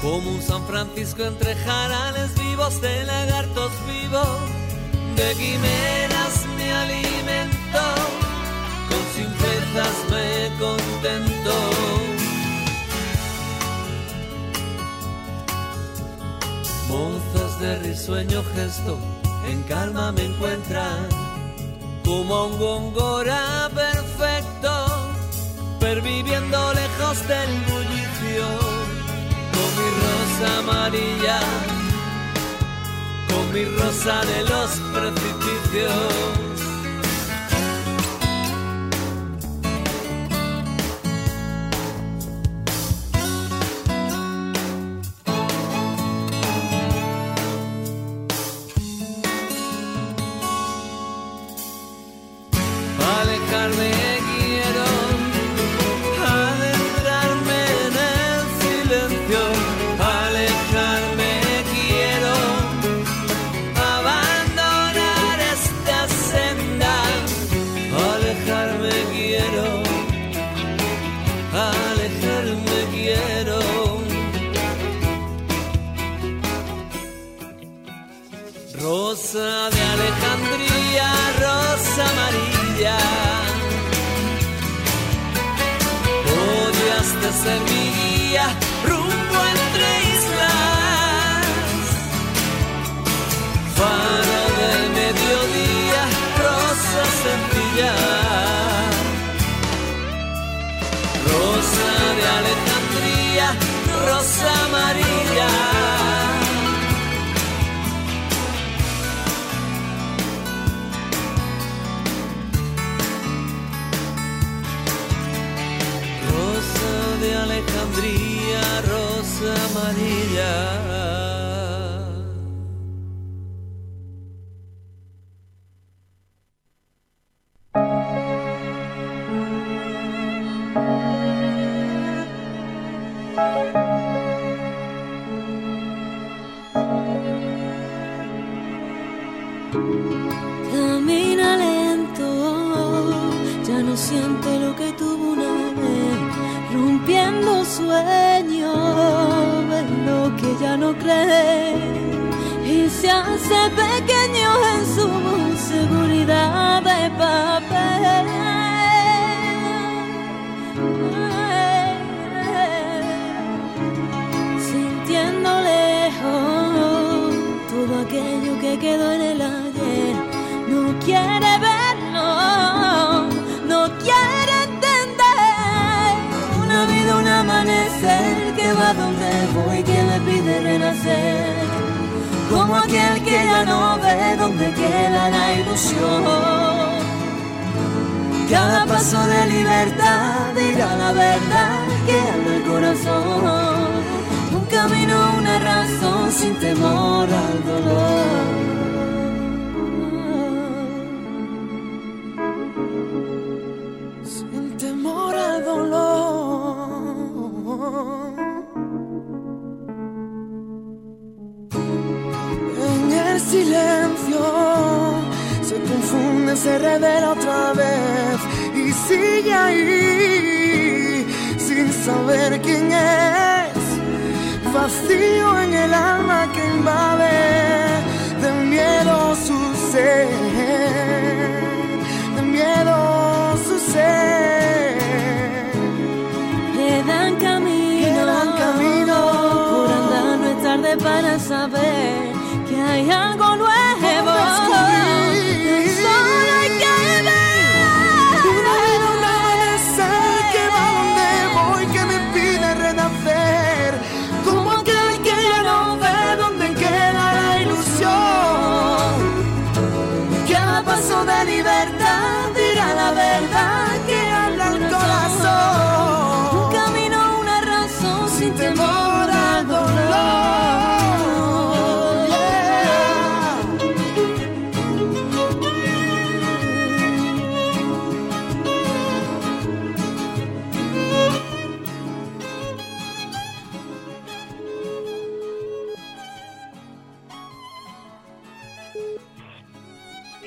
Speaker 24: Como un San Francisco entre jarales vivos de lagartos vivos, de quimeras me alimento, con simplezas me contento. Mozas de risueño gesto, en calma me encuentran, como un gongora perfecto, perviviendo lejos del con mi rosa amarilla, con mi rosa de los precipicios.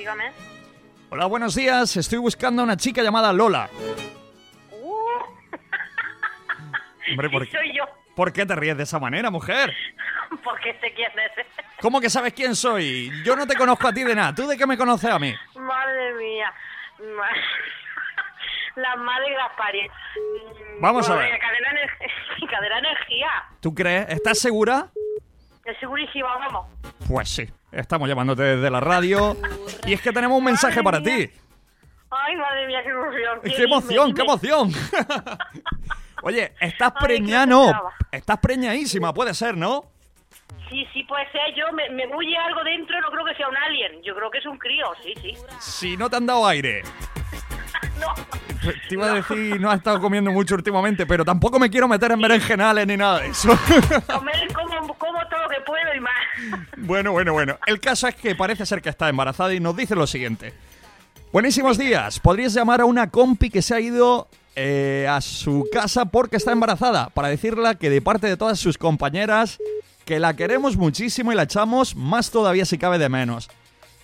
Speaker 25: Dígame.
Speaker 1: Hola, buenos días. Estoy buscando a una chica llamada Lola. Hombre, ¿por
Speaker 25: Sí,
Speaker 1: qué,
Speaker 25: soy yo,
Speaker 1: ¿por qué te ríes de esa manera, mujer?
Speaker 25: porque sé quién es.
Speaker 1: ¿Cómo que sabes quién soy? Yo no te conozco a ti de nada. ¿Tú de qué me conoces a mí?
Speaker 25: Madre mía. Ma- La madre de las paredes.
Speaker 1: Vamos a ver.
Speaker 25: Cadena, ener- cadena energía.
Speaker 1: ¿Tú crees? ¿Estás segura?
Speaker 25: Es segurísima, vamos.
Speaker 1: Pues sí. Estamos llamándote desde la radio. Y es que tenemos un mensaje para ti.
Speaker 25: Ay, madre mía, qué ilusión.
Speaker 1: ¡Qué emoción, qué emoción! Oye, estás
Speaker 25: Ay,
Speaker 1: no. Estás preñadísima, puede ser, ¿no?
Speaker 25: Sí, sí, puede ser. Yo me, me bulle algo dentro, no creo que sea un alien. Yo creo que es un crío, sí, sí.
Speaker 1: Si no te han dado aire.
Speaker 25: No.
Speaker 1: Te iba a decir, no has estado comiendo mucho últimamente, pero tampoco me quiero meter en berenjenales ni nada de eso.
Speaker 25: Comer como, como todo lo que puedo y más.
Speaker 1: Bueno, bueno, bueno. El caso es que parece ser que está embarazada y nos dice lo siguiente. Buenísimos días. Podrías llamar a una compi que se ha ido eh, a su casa porque está embarazada para decirle que de parte de todas sus compañeras que la queremos muchísimo y la echamos más todavía si cabe de menos.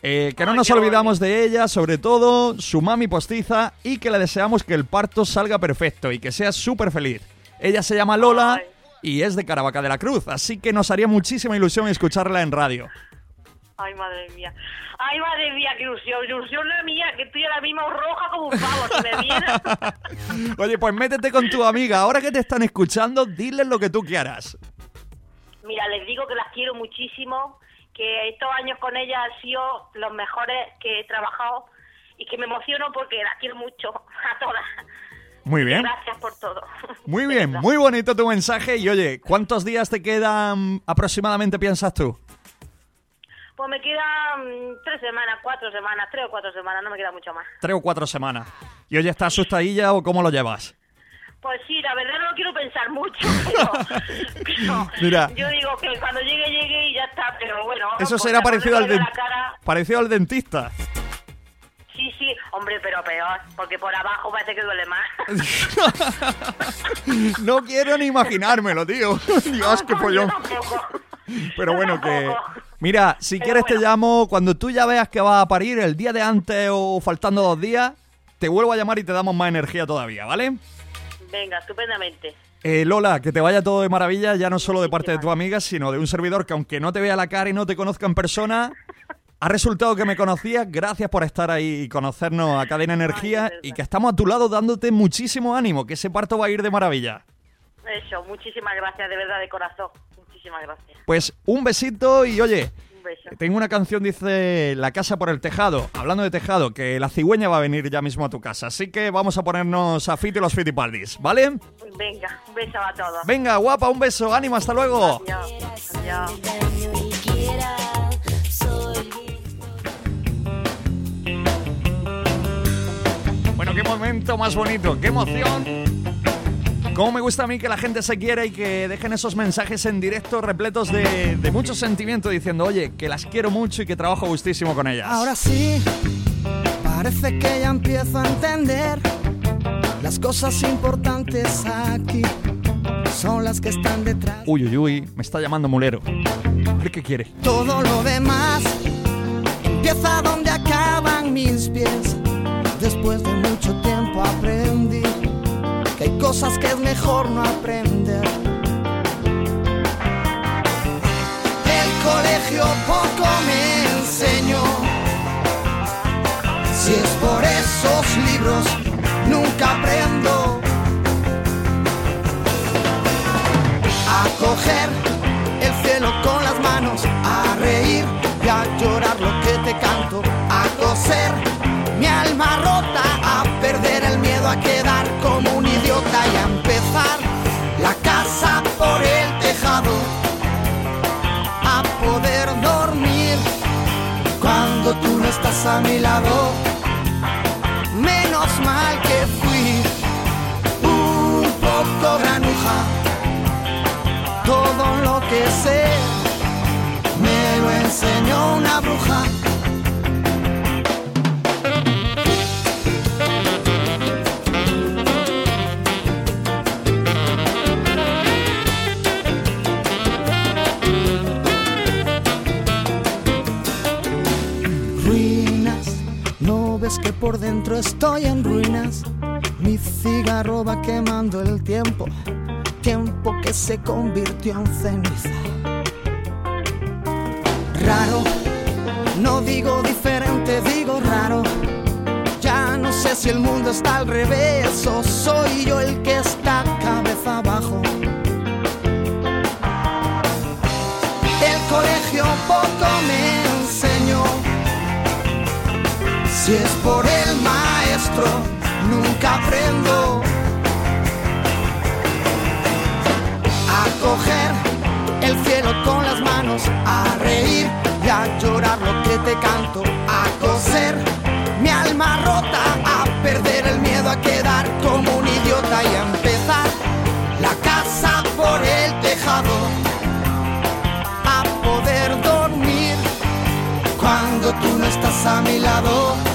Speaker 1: Eh, que no nos olvidamos de ella, sobre todo su mami postiza, y que le deseamos que el parto salga perfecto y que sea súper feliz. Ella se llama Lola y es de Caravaca de la Cruz, así que nos haría muchísima ilusión escucharla en radio.
Speaker 25: Ay, madre mía. Ay, madre mía, qué ilusión. Ilusión la mía, que estoy ahora mismo roja como un pavo. Me viene...
Speaker 1: Oye, pues métete con tu amiga. Ahora que te están escuchando, diles lo que tú quieras.
Speaker 25: Mira, les digo que las quiero muchísimo, que estos años con ellas han sido los mejores que he trabajado y que me emociono porque las quiero mucho a todas.
Speaker 1: Muy bien.
Speaker 25: Gracias por todo.
Speaker 1: Muy bien, muy bonito tu mensaje. Y oye, ¿cuántos días te quedan aproximadamente, piensas tú?
Speaker 25: Pues me quedan tres semanas, cuatro semanas, tres o cuatro semanas, no me queda mucho más.
Speaker 1: Tres o cuatro semanas. Y oye, ¿estás asustadilla o cómo lo llevas?
Speaker 25: Pues sí, la verdad no lo quiero pensar mucho, pero, pero
Speaker 1: Mira.
Speaker 25: yo digo que cuando llegue, llegue y ya está, pero bueno.
Speaker 1: Eso será parecido al,
Speaker 25: la cara,
Speaker 1: parecido al dentista.
Speaker 25: Sí, sí, hombre, pero peor, porque por abajo parece que duele más.
Speaker 1: No quiero ni imaginármelo, tío. Dios, qué.
Speaker 25: Tampoco.
Speaker 1: Pero bueno, que... Mira, si quieres te llamo cuando tú ya veas que vas a parir el día de antes o faltando dos días, te vuelvo a llamar y te damos más energía todavía, ¿vale?
Speaker 25: Venga, estupendamente.
Speaker 1: Eh, Lola, que te vaya todo de maravilla, ya no solo de parte de tu amiga, sino de un servidor que aunque no te vea la cara y no te conozca en persona, ha resultado que me conocías. Gracias por estar ahí y conocernos a Cadena Energía y que estamos a tu lado dándote muchísimo ánimo, que ese parto va a ir de maravilla.
Speaker 25: Eso, muchísimas gracias, de verdad, de corazón. Muchísimas gracias.
Speaker 1: Pues un besito y oye, Tengo una canción, dice La casa por el tejado. Hablando de tejado, que la cigüeña va a venir ya mismo a tu casa. Así que vamos a ponernos a Fit y los Fitipaldis, ¿vale?
Speaker 25: Venga, un beso a todos.
Speaker 1: Venga, guapa, un beso, ánimo, hasta luego.
Speaker 25: Adiós. Adiós.
Speaker 1: Bueno, qué momento más bonito, qué emoción. Cómo me gusta a mí que la gente se quiera y que dejen esos mensajes en directo repletos de, de mucho sentimiento diciendo, oye, que las quiero mucho y que trabajo gustísimo con ellas.
Speaker 19: Ahora sí, parece que ya empiezo a entender las cosas importantes aquí son las que están detrás.
Speaker 1: Uy, uy, uy, me está llamando mulero. A ver qué quiere.
Speaker 19: Todo lo demás empieza donde acaban mis pies. Después de mucho tiempo hay cosas que es mejor no aprender. El colegio poco me enseñó. Si es por esos libros, nunca aprendo. A coger el cielo con las manos, a reír y a llorar lo que te canto, a coser mi alma rota, a perder el miedo a quedar a mi lado. Menos mal que fui un poco granuja todo lo que sé me lo enseñó una bruja. Por dentro estoy en ruinas. Mi cigarro va quemando el tiempo tiempo que se convirtió en ceniza. Raro, no digo diferente, digo raro. Ya no sé si el mundo está al revés o soy yo el que está cabeza abajo. El colegio poco me enseñó. Si es por maestro, a coger el cielo con las manos, a reír y a llorar lo que te canto, a coser mi alma rota, a perder el miedo a quedar como un idiota y a empezar la casa por el tejado, a poder dormir cuando tú no estás a mi lado.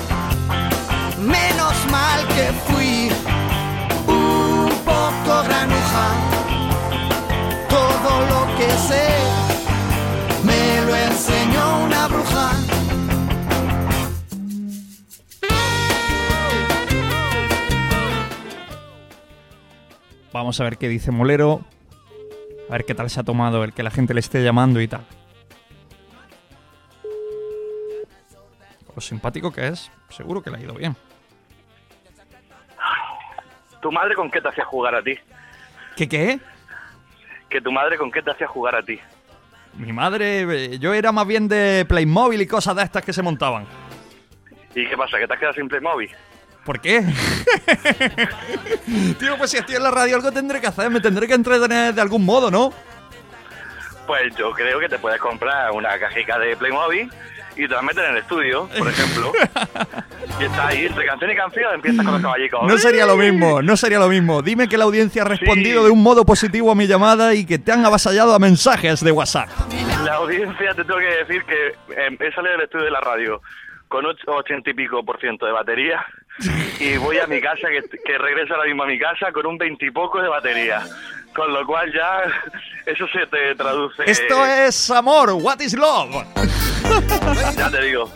Speaker 1: Vamos a ver qué dice Molero. A ver qué tal se ha tomado el que la gente le esté llamando y tal. Lo simpático que es, seguro que le ha ido bien.
Speaker 26: ¿Tu madre con qué te hacía jugar a ti?
Speaker 1: ¿Qué qué?
Speaker 26: Que tu madre con qué te hacía jugar a ti.
Speaker 1: Mi madre, eh, yo era más bien de Playmobil y cosas de estas que se montaban.
Speaker 26: ¿Y qué pasa? ¿Que te has quedado sin Playmobil?
Speaker 1: ¿Por qué? Tío, pues si estoy en la radio algo tendré que hacer, me tendré que entretener de algún modo, ¿no?
Speaker 26: Pues yo creo que te puedes comprar una cajica de Playmobil y te la metes en el estudio, por ejemplo. y está ahí, entre canción y canción, empiezas con los caballicos.
Speaker 1: No sería lo mismo, no sería lo mismo. Dime que la audiencia ha respondido de un modo positivo a mi llamada y que te han avasallado a mensajes de WhatsApp.
Speaker 26: La audiencia te tengo que decir que eh, he salido del estudio de la radio con och- ochenta y pico por ciento de batería y voy a mi casa, que, que regreso ahora mismo a mi casa con un veintipoco de batería. Con lo cual ya eso se te traduce.
Speaker 1: Esto es amor, what is love.
Speaker 26: Ya te digo.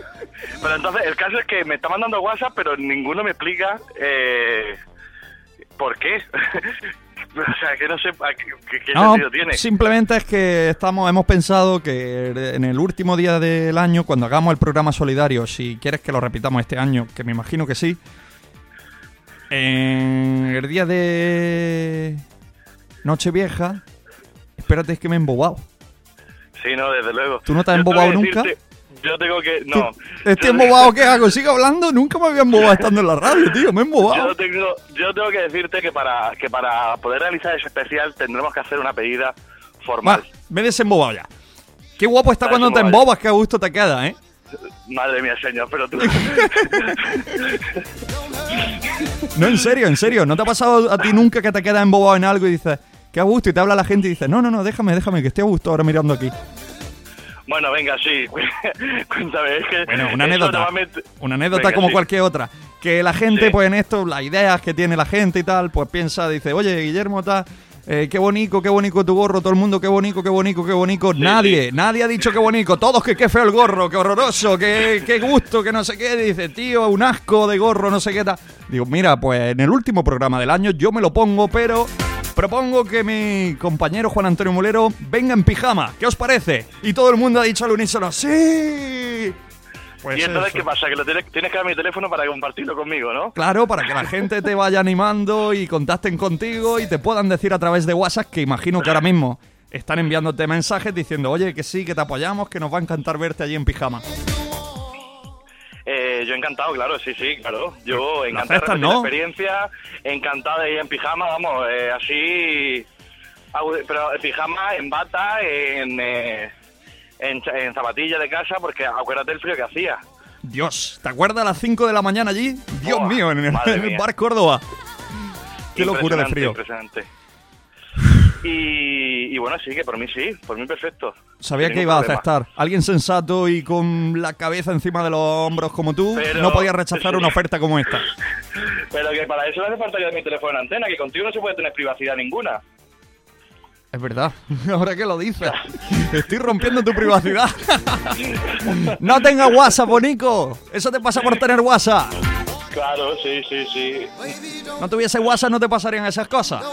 Speaker 26: Pero entonces, el caso es que me está mandando WhatsApp, pero ninguno me explica eh, por qué. o sea, que no sé qué, qué- qué
Speaker 1: No,
Speaker 26: sentido tiene.
Speaker 1: simplemente es que estamos, hemos pensado que en el último día del año, cuando hagamos el programa solidario, si quieres que lo repitamos este año, que me imagino que sí, en el día de Nochevieja, espérate es que me he embobado.
Speaker 26: Sí, no, desde luego.
Speaker 1: ¿Tú no te has
Speaker 26: Yo
Speaker 1: embobado nunca?
Speaker 26: decirte- Yo tengo que... No.
Speaker 1: Estoy embobado, ¿qué hago? ¿Sigo hablando? Nunca me había embobado estando en la radio, tío, me he embobado.
Speaker 26: Yo tengo, yo tengo que decirte que para, que para poder realizar ese especial tendremos que hacer una pedida formal.
Speaker 1: Me he desembobado ya. Qué guapo está cuando te embobas, qué a gusto te queda, ¿eh?
Speaker 26: Madre mía, señor, pero tú...
Speaker 1: No, en serio, en serio. ¿No te ha pasado a ti nunca que te quedas embobado en algo y dices, qué a gusto? Y te habla la gente y dices, no, no, no, déjame, déjame, que estoy a gusto ahora mirando aquí.
Speaker 26: Bueno, venga, sí. Cuéntame, es que...
Speaker 1: Bueno, una anécdota.
Speaker 26: normalmente-
Speaker 1: Una anécdota
Speaker 26: Venga,
Speaker 1: como
Speaker 26: sí.
Speaker 1: cualquier otra. Que la gente,
Speaker 26: Sí.
Speaker 1: pues en esto, las ideas que tiene la gente y tal, pues piensa, dice, oye, Guillermo, tal, eh, qué bonito, qué bonito tu gorro, todo el mundo, qué bonito, qué bonito, qué bonito. nadie, nadie ha dicho qué bonito, todos que qué feo el gorro, qué horroroso, qué, qué gusto, que no sé qué. Dice, tío, un asco de gorro, no sé qué tal. Digo, mira, pues en el último programa del año yo me lo pongo, pero propongo que mi compañero Juan Antonio Mulero venga en pijama. ¿Qué os parece? Y todo el mundo ha dicho al unísono, ¡sí! Pues
Speaker 26: y entonces,
Speaker 1: eso.
Speaker 26: ¿qué pasa? Que lo tienes, tienes que dar mi teléfono para compartirlo conmigo, ¿no?
Speaker 1: Claro, para que la gente te vaya animando y contacten contigo y te puedan decir a través de WhatsApp que imagino que ahora mismo están enviándote mensajes diciendo, oye, que sí, que te apoyamos, que nos va a encantar verte allí en pijama.
Speaker 26: Eh, yo encantado, claro, sí, sí, claro. Yo encantado de repetir
Speaker 1: ¿no?
Speaker 26: la experiencia, encantado de ir en pijama, vamos, eh, así... Pero en pijama, en bata, en, eh, en, zapatilla de casa, porque acuérdate el frío que hacía.
Speaker 1: Dios, ¿te acuerdas a las 5 de la mañana allí? Dios
Speaker 26: Oh,
Speaker 1: mío, en el, en bar Córdoba. Qué locura de frío.
Speaker 26: Impresionante. Y, y bueno, sí, que por mí sí, por mí perfecto.
Speaker 1: Sabía que
Speaker 26: ningún
Speaker 1: iba a aceptar. Alguien sensato y con la cabeza encima de los hombros como tú
Speaker 26: Pero-
Speaker 1: no podía rechazar una oferta como esta.
Speaker 26: Pero que para eso no hace falta que mi teléfono en antena, que contigo no se puede tener privacidad ninguna.
Speaker 1: Es verdad, ahora que lo dices. Estoy rompiendo tu privacidad. no tengas WhatsApp, Bonico. Eso te pasa por tener WhatsApp.
Speaker 26: Claro, sí, sí, sí.
Speaker 1: No tuviese WhatsApp no te pasarían esas cosas.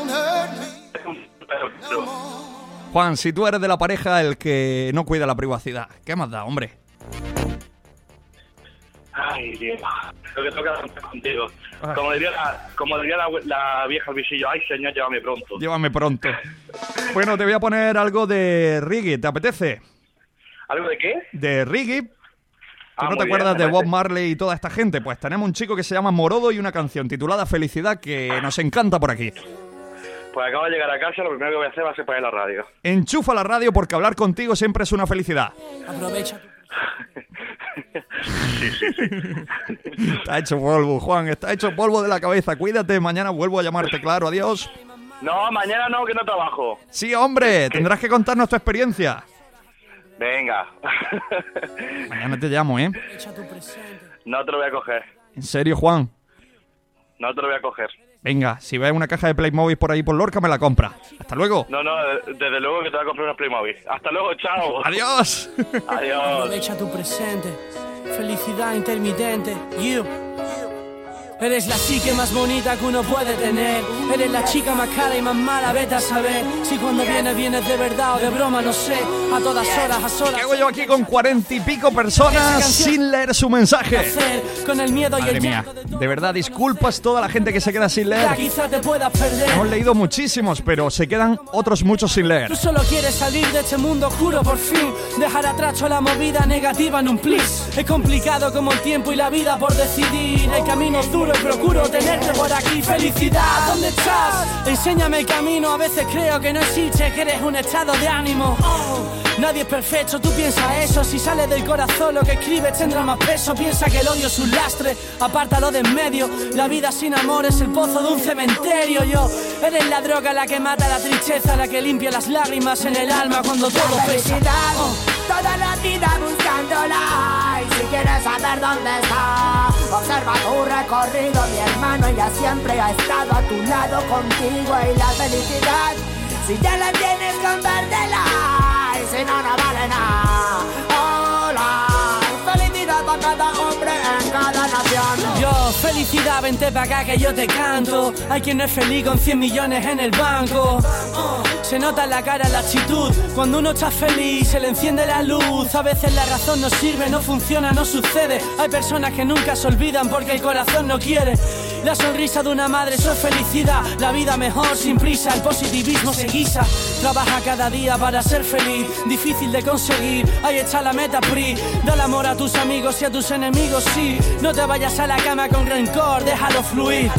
Speaker 1: Juan, si tú eres de la pareja el que no cuida la privacidad, ¿qué más da, hombre?
Speaker 26: Ay, Dios. Lo que toca contigo. Como diría, la, como diría la, la vieja visillo, ay, señor, llévame pronto.
Speaker 1: Llévame pronto. Bueno, te voy a poner algo de reggae, ¿te apetece?
Speaker 26: ¿Algo de qué?
Speaker 1: De reggae. ¿Tú
Speaker 26: Ah,
Speaker 1: no te
Speaker 26: bien,
Speaker 1: acuerdas de Bob. Marley y toda esta gente? Pues tenemos un chico que se llama Morodo y una canción titulada Felicidad que nos encanta por aquí.
Speaker 26: Pues acabo de llegar a casa, lo primero que voy a hacer va a ser poner la radio.
Speaker 1: Enchufa la radio porque hablar contigo siempre es una felicidad.
Speaker 20: Aprovecha.
Speaker 26: Sí, sí, sí.
Speaker 1: Está hecho polvo, Juan, está hecho polvo de la cabeza. Cuídate, mañana vuelvo a llamarte, claro, adiós.
Speaker 26: No, mañana no, que no trabajo.
Speaker 1: Sí, hombre, tendrás que contarnos tu experiencia.
Speaker 26: Venga.
Speaker 1: Mañana te llamo, ¿eh?
Speaker 26: no te lo voy a coger.
Speaker 1: En serio, Juan.
Speaker 26: No te lo voy a coger.
Speaker 1: Venga, si ves una caja de Playmobil por ahí por Lorca, me la compra. Hasta luego.
Speaker 26: No, no, desde luego que te voy a comprar unos Playmobil. Hasta luego, chao.
Speaker 1: Adiós.
Speaker 26: Adiós.
Speaker 20: Aprovecha tu presente. Felicidad intermitente. You. Eres la chica más bonita que uno puede tener. Eres la chica más cara y más mala, vete a saber. Si cuando vienes, vienes de verdad o de broma, no sé. A todas horas, a solas.
Speaker 1: ¿Qué hago yo aquí con cuarenta y pico personas sin leer su mensaje?
Speaker 20: Con el miedo y
Speaker 1: Madre
Speaker 20: el
Speaker 1: mía,
Speaker 20: de
Speaker 1: verdad, disculpas toda la gente que se queda sin leer.
Speaker 20: Quizá te puedas perder.
Speaker 1: Hemos leído muchísimos, pero se quedan otros muchos sin leer.
Speaker 20: Tú solo quieres salir de este mundo oscuro por fin Dejar atrás la movida negativa en un plis Es complicado como el tiempo y la vida por decidir El camino es duro y procuro tenerte por aquí. Felicidad, ¿dónde estás? Enséñame el camino, a veces creo que no existe Que eres un estado de ánimo. Oh, Nadie es perfecto, tú piensas eso. Si sale del corazón lo que escribes tendrá más peso. Piensa que el odio es un lastre, apártalo de en medio. La vida sin amor es el pozo de un cementerio. Yo, eres la droga la que mata la tristeza La que limpia las lágrimas en el alma cuando todo pesa.
Speaker 27: felicidad,
Speaker 20: Oh.
Speaker 27: toda la vida buscándola. Y si quieres saber dónde está Observa tu recorrido, mi hermano Ella siempre ha estado a tu lado contigo Y la felicidad, si ya la tienes, compártela Y si no, no vale nada felicidad,
Speaker 20: vente pa' acá que yo te canto. Hay quien no es feliz con 100 millones en el banco. Oh, Se nota en la cara la actitud. Cuando uno está feliz se le enciende la luz. A veces la razón no sirve, no funciona, no sucede. Hay personas que nunca se olvidan porque el corazón no quiere. La sonrisa de una madre, eso es felicidad. La vida mejor, sin prisa, el positivismo se guisa. Trabaja cada día para ser feliz Difícil de conseguir, ahí está la meta PRI. Dale amor a tus amigos y a tus enemigos, sí. No te vayas a la cama con rencor, déjalo fluir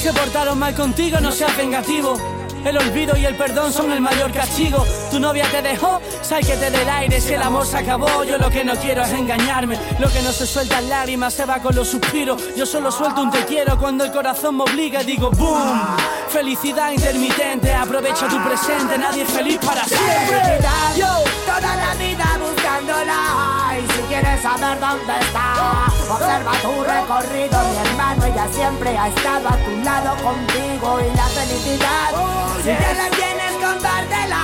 Speaker 20: Se portaron mal contigo, no seas vengativo el olvido y el perdón son el mayor castigo. Tu novia te dejó, sal que te dé el aire. Si el amor se acabó, yo lo que no quiero es engañarme. Lo que no se suelta en lágrimas se va con los suspiros. Yo solo suelto un te quiero cuando el corazón me obliga y digo boom. Felicidad intermitente, aprovecha tu presente. Nadie es feliz para siempre. Yo.
Speaker 27: toda la vida buscándola Y si quieres saber dónde está Observa tu recorrido, mi hermano Ella siempre ha estado a tu lado contigo Y la felicidad, si ya la tienes, compártela.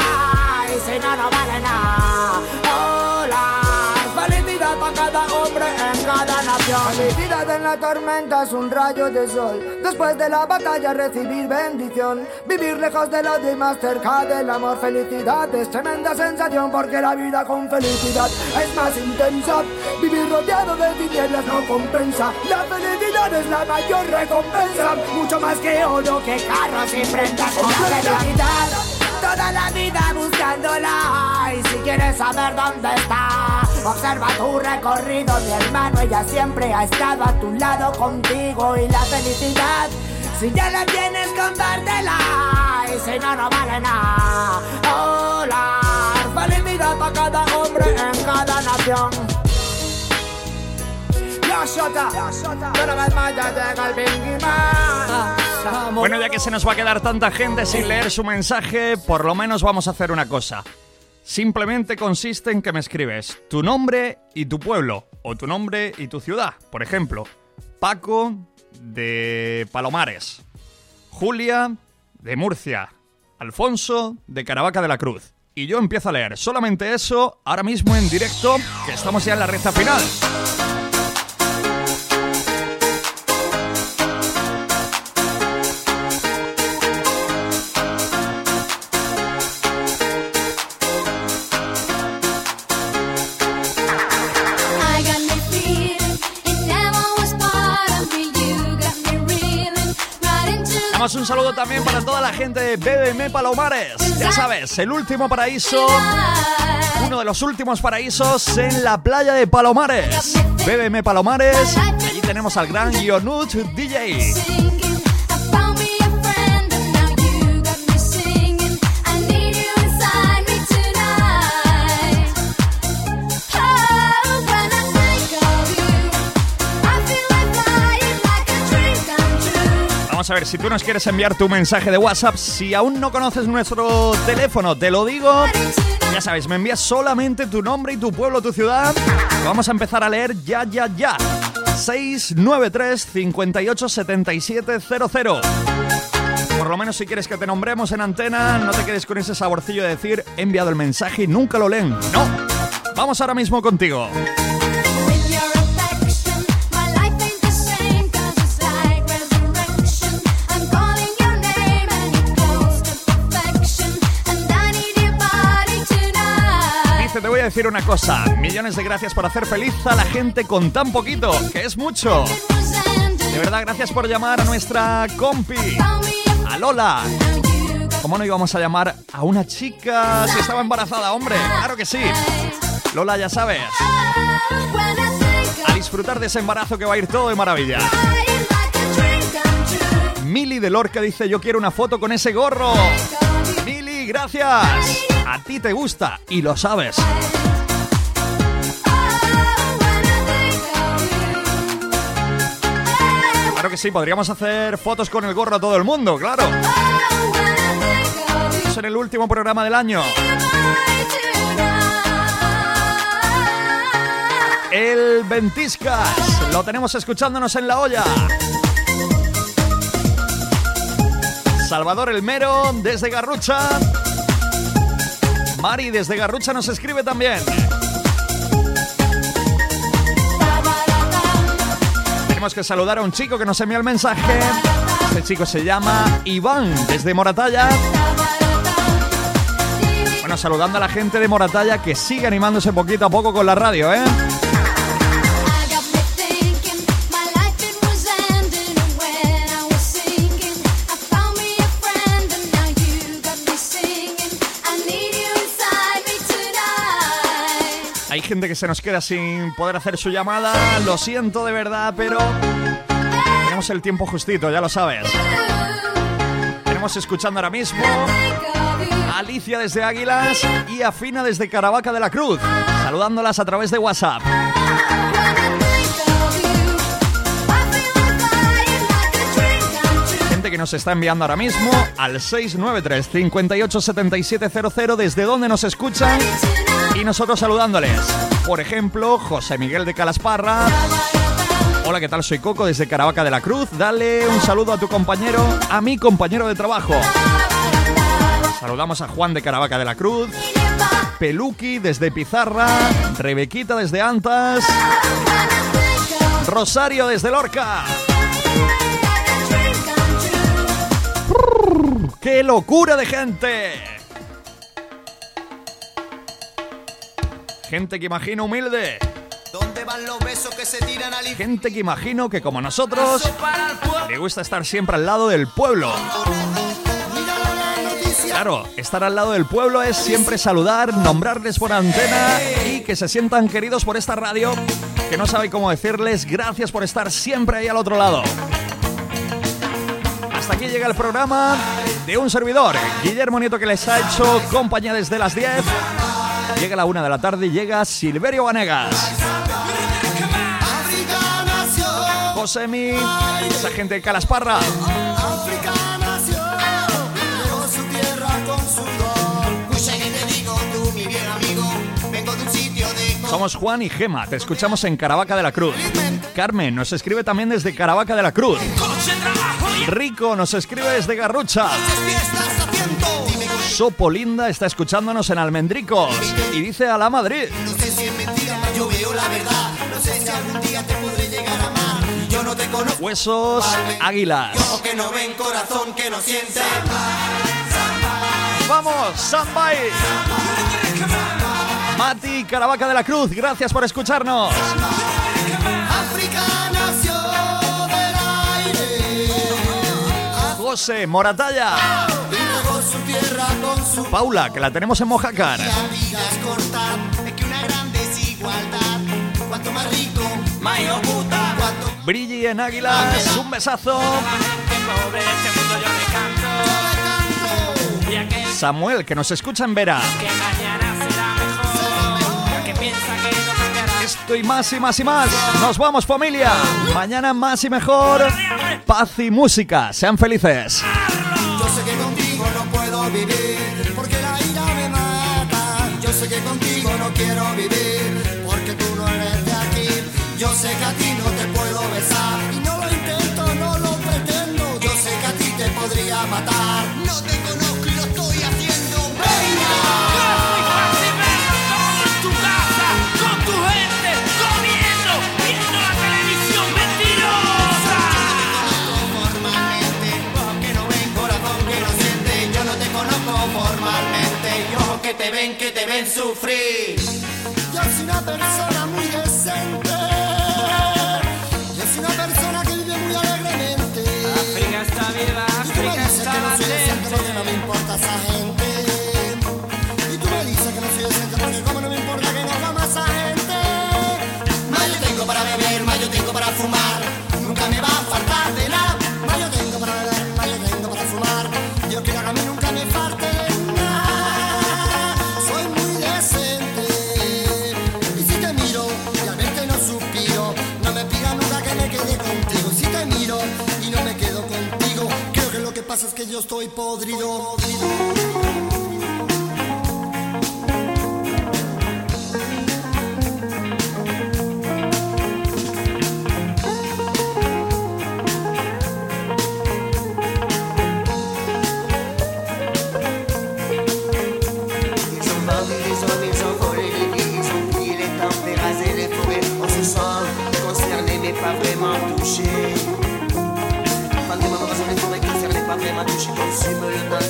Speaker 27: Y si no, no vale nada. Hola, felicidad para cada en cada nación. Felicidad en la tormenta es un rayo de sol. Después de la batalla recibir bendición. Vivir lejos del odio y más cerca del amor. Felicidad es tremenda sensación porque la vida con felicidad es más intensa. Vivir rodeado de tinieblas no compensa. La felicidad es la mayor recompensa. Mucho más que oro, que carros y prendas. Con la felicidad Toda la vida buscándola. Y si quieres saber dónde está Observa tu recorrido, mi hermano Ella siempre ha estado a tu lado contigo Y la felicidad Si ya la tienes, compártela. Y si no, no vale nada. Hola, felicidad para cada hombre en cada nación. Una vez más ya el
Speaker 1: Bueno, ya que se nos va a quedar tanta gente sin leer su mensaje, por lo menos vamos a hacer una cosa. Simplemente consiste en que me escribes tu nombre y tu pueblo, o tu nombre y tu ciudad. Por ejemplo, Paco de Palomares, Julia de Murcia, Alfonso de Caravaca de la Cruz. Y yo empiezo a leer solamente eso ahora mismo en directo, que estamos ya en la recta final. Un saludo también para toda la gente de BBM Palomares. Ya sabes, el último paraíso, uno de los últimos paraísos en la playa de Palomares. BBM Palomares, allí tenemos al gran Yonut DJ.
Speaker 2: A
Speaker 1: ver, si tú nos quieres enviar tu mensaje de WhatsApp, si aún no conoces nuestro teléfono, te lo digo. Ya sabes, me envías solamente tu nombre y tu pueblo, tu ciudad. Vamos a empezar a leer ya, ya, ya. 693 58 77 00. Por lo menos si quieres que te nombremos en antena, no te quedes con ese saborcillo de decir he enviado el mensaje y nunca lo leen. No. Vamos ahora mismo contigo. Decir una cosa. Millones de gracias por hacer feliz a la gente con tan poquito, que es mucho. De verdad, gracias por llamar a nuestra compi, a Lola. ¿Cómo no íbamos a llamar a una chica si estaba embarazada, hombre? Claro que sí. Lola, ya sabes. A disfrutar de ese embarazo que va a ir todo de maravilla. Mili de Lorca dice, yo quiero una foto con ese gorro. Mili, gracias. A ti te gusta y lo sabes. Claro que sí, podríamos hacer fotos con el gorro a todo el mundo, claro. Es en el último programa del año. El Ventiscas. Lo tenemos escuchándonos en la olla. Salvador El Mero desde Garrucha. Mari desde Garrucha nos escribe también. Tenemos que saludar a un chico que nos envió el mensaje. Este chico se llama Iván desde Moratalla. Bueno, saludando a la gente de Moratalla que sigue animándose poquito a poco con la radio, ¿eh? Gente que se nos queda sin poder hacer su llamada. Lo siento de verdad, pero tenemos el tiempo justito, ya lo sabes. Tenemos escuchando ahora mismo a Alicia desde Águilas y a Fina desde Caravaca de la Cruz, saludándolas a través de WhatsApp. Gente que nos está enviando ahora mismo al 693 58 7700 desde donde nos escuchan y nosotros saludándoles. Por ejemplo, José Miguel de Calasparra. Hola, ¿qué tal? Soy Coco desde Caravaca de la Cruz. Dale un saludo a tu compañero, a mi compañero de trabajo. Saludamos a Juan de Caravaca de la Cruz, Peluqui desde Pizarra, Rebequita desde Antas, Rosario desde Lorca. ¡Qué locura de gente! Gente que imagino humilde.
Speaker 24: ¿Dónde van los besos que se tiran al
Speaker 1: Gente que imagino que como nosotros le gusta estar siempre al lado del pueblo. Claro, estar al lado del pueblo es siempre saludar, nombrarles por antena y que se sientan queridos por esta radio que no sabe cómo decirles gracias por estar siempre ahí al otro lado. Hasta aquí llega el programa de un servidor, Guillermo Nieto, que les ha hecho compañía desde las 10. Llega la una de la tarde y llega Silverio Vanegas. Josemi, esa gente de Calasparra. Somos Juan y Gema, te escuchamos en Caravaca de la Cruz. Carmen nos escribe también desde Caravaca de la Cruz. Rico nos escribe desde Garrucha. Sopo Linda está escuchándonos en Almendricos y dice a la Madrid.
Speaker 24: No sé si es mentira, yo veo la verdad. No sé si algún día te podré llegar a amar. Yo no te conozco.
Speaker 1: Huesos Águilas.
Speaker 24: Ojos que no ven, corazón que no siente.
Speaker 1: Vamos, Sambay. Mati Caravaca de la Cruz, gracias por escucharnos. José Moratalla. Paula, que la tenemos en.
Speaker 24: Cuanto
Speaker 1: Brilli en Águilas, un besazo.
Speaker 24: este
Speaker 1: Samuel, que nos escucha en Vera. Esto y más y más y más. Nos vamos familia. Mañana más y mejor. Paz y música. Sean felices.
Speaker 24: Vivir porque la ira me mata. Yo sé que contigo no quiero vivir porque tú no eres de aquí. Yo sé que a ti no te puedo besar y no lo intento, no lo pretendo. Yo sé que a ti te podría matar. No te conozco ven, que te ven sufrir. Yo soy una persona muy decente. Yo soy una persona que vive muy
Speaker 9: alegremente. África está viva, África está. No, no me importa esa gente. Que yo estoy podrido.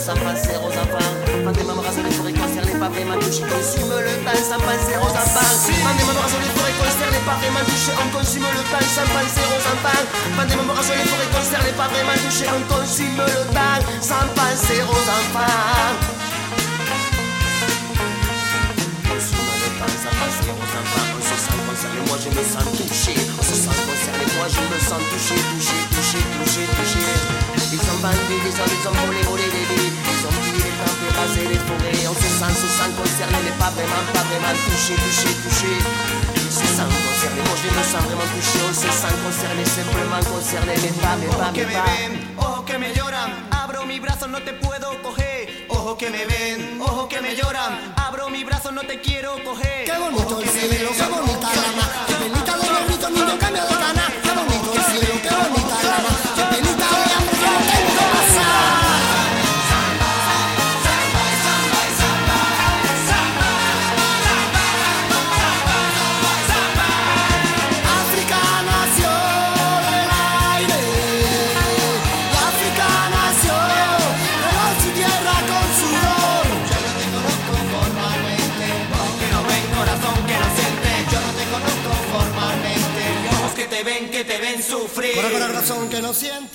Speaker 11: Le temps sans penser aux enfants. Quand des mamans rasent les forêts concernées, pas vraiment touché. Consume le temps sans penser aux enfants. Quand des mamans rasent les forêts concernées, pas vraiment touché. On consume le temps sans penser aux enfants. Quand des mamans rasent les forêts concernées, pas vraiment touché. On consume le temps sans penser aux enfants. Consume le temps sans penser aux enfants. On se sent concerné, moi je me sens touché. On se sent concerné, moi je me sens touché, touché, touché, touché, touché. Ils ont vendu des hommes, ils ont volé, volé des vies. Moi je me sens vraiment
Speaker 16: que me
Speaker 11: pas.
Speaker 16: ven, ojo que me lloran, abro mi brazo, no te puedo coger. Ojo que me ven, ojo que me lloran, abro mi brazo, no te quiero coger.
Speaker 9: Qué bonito el cielo, qué bonita la niño cambia de. Qué bonito el cielo, qué bonita la razón que no siente.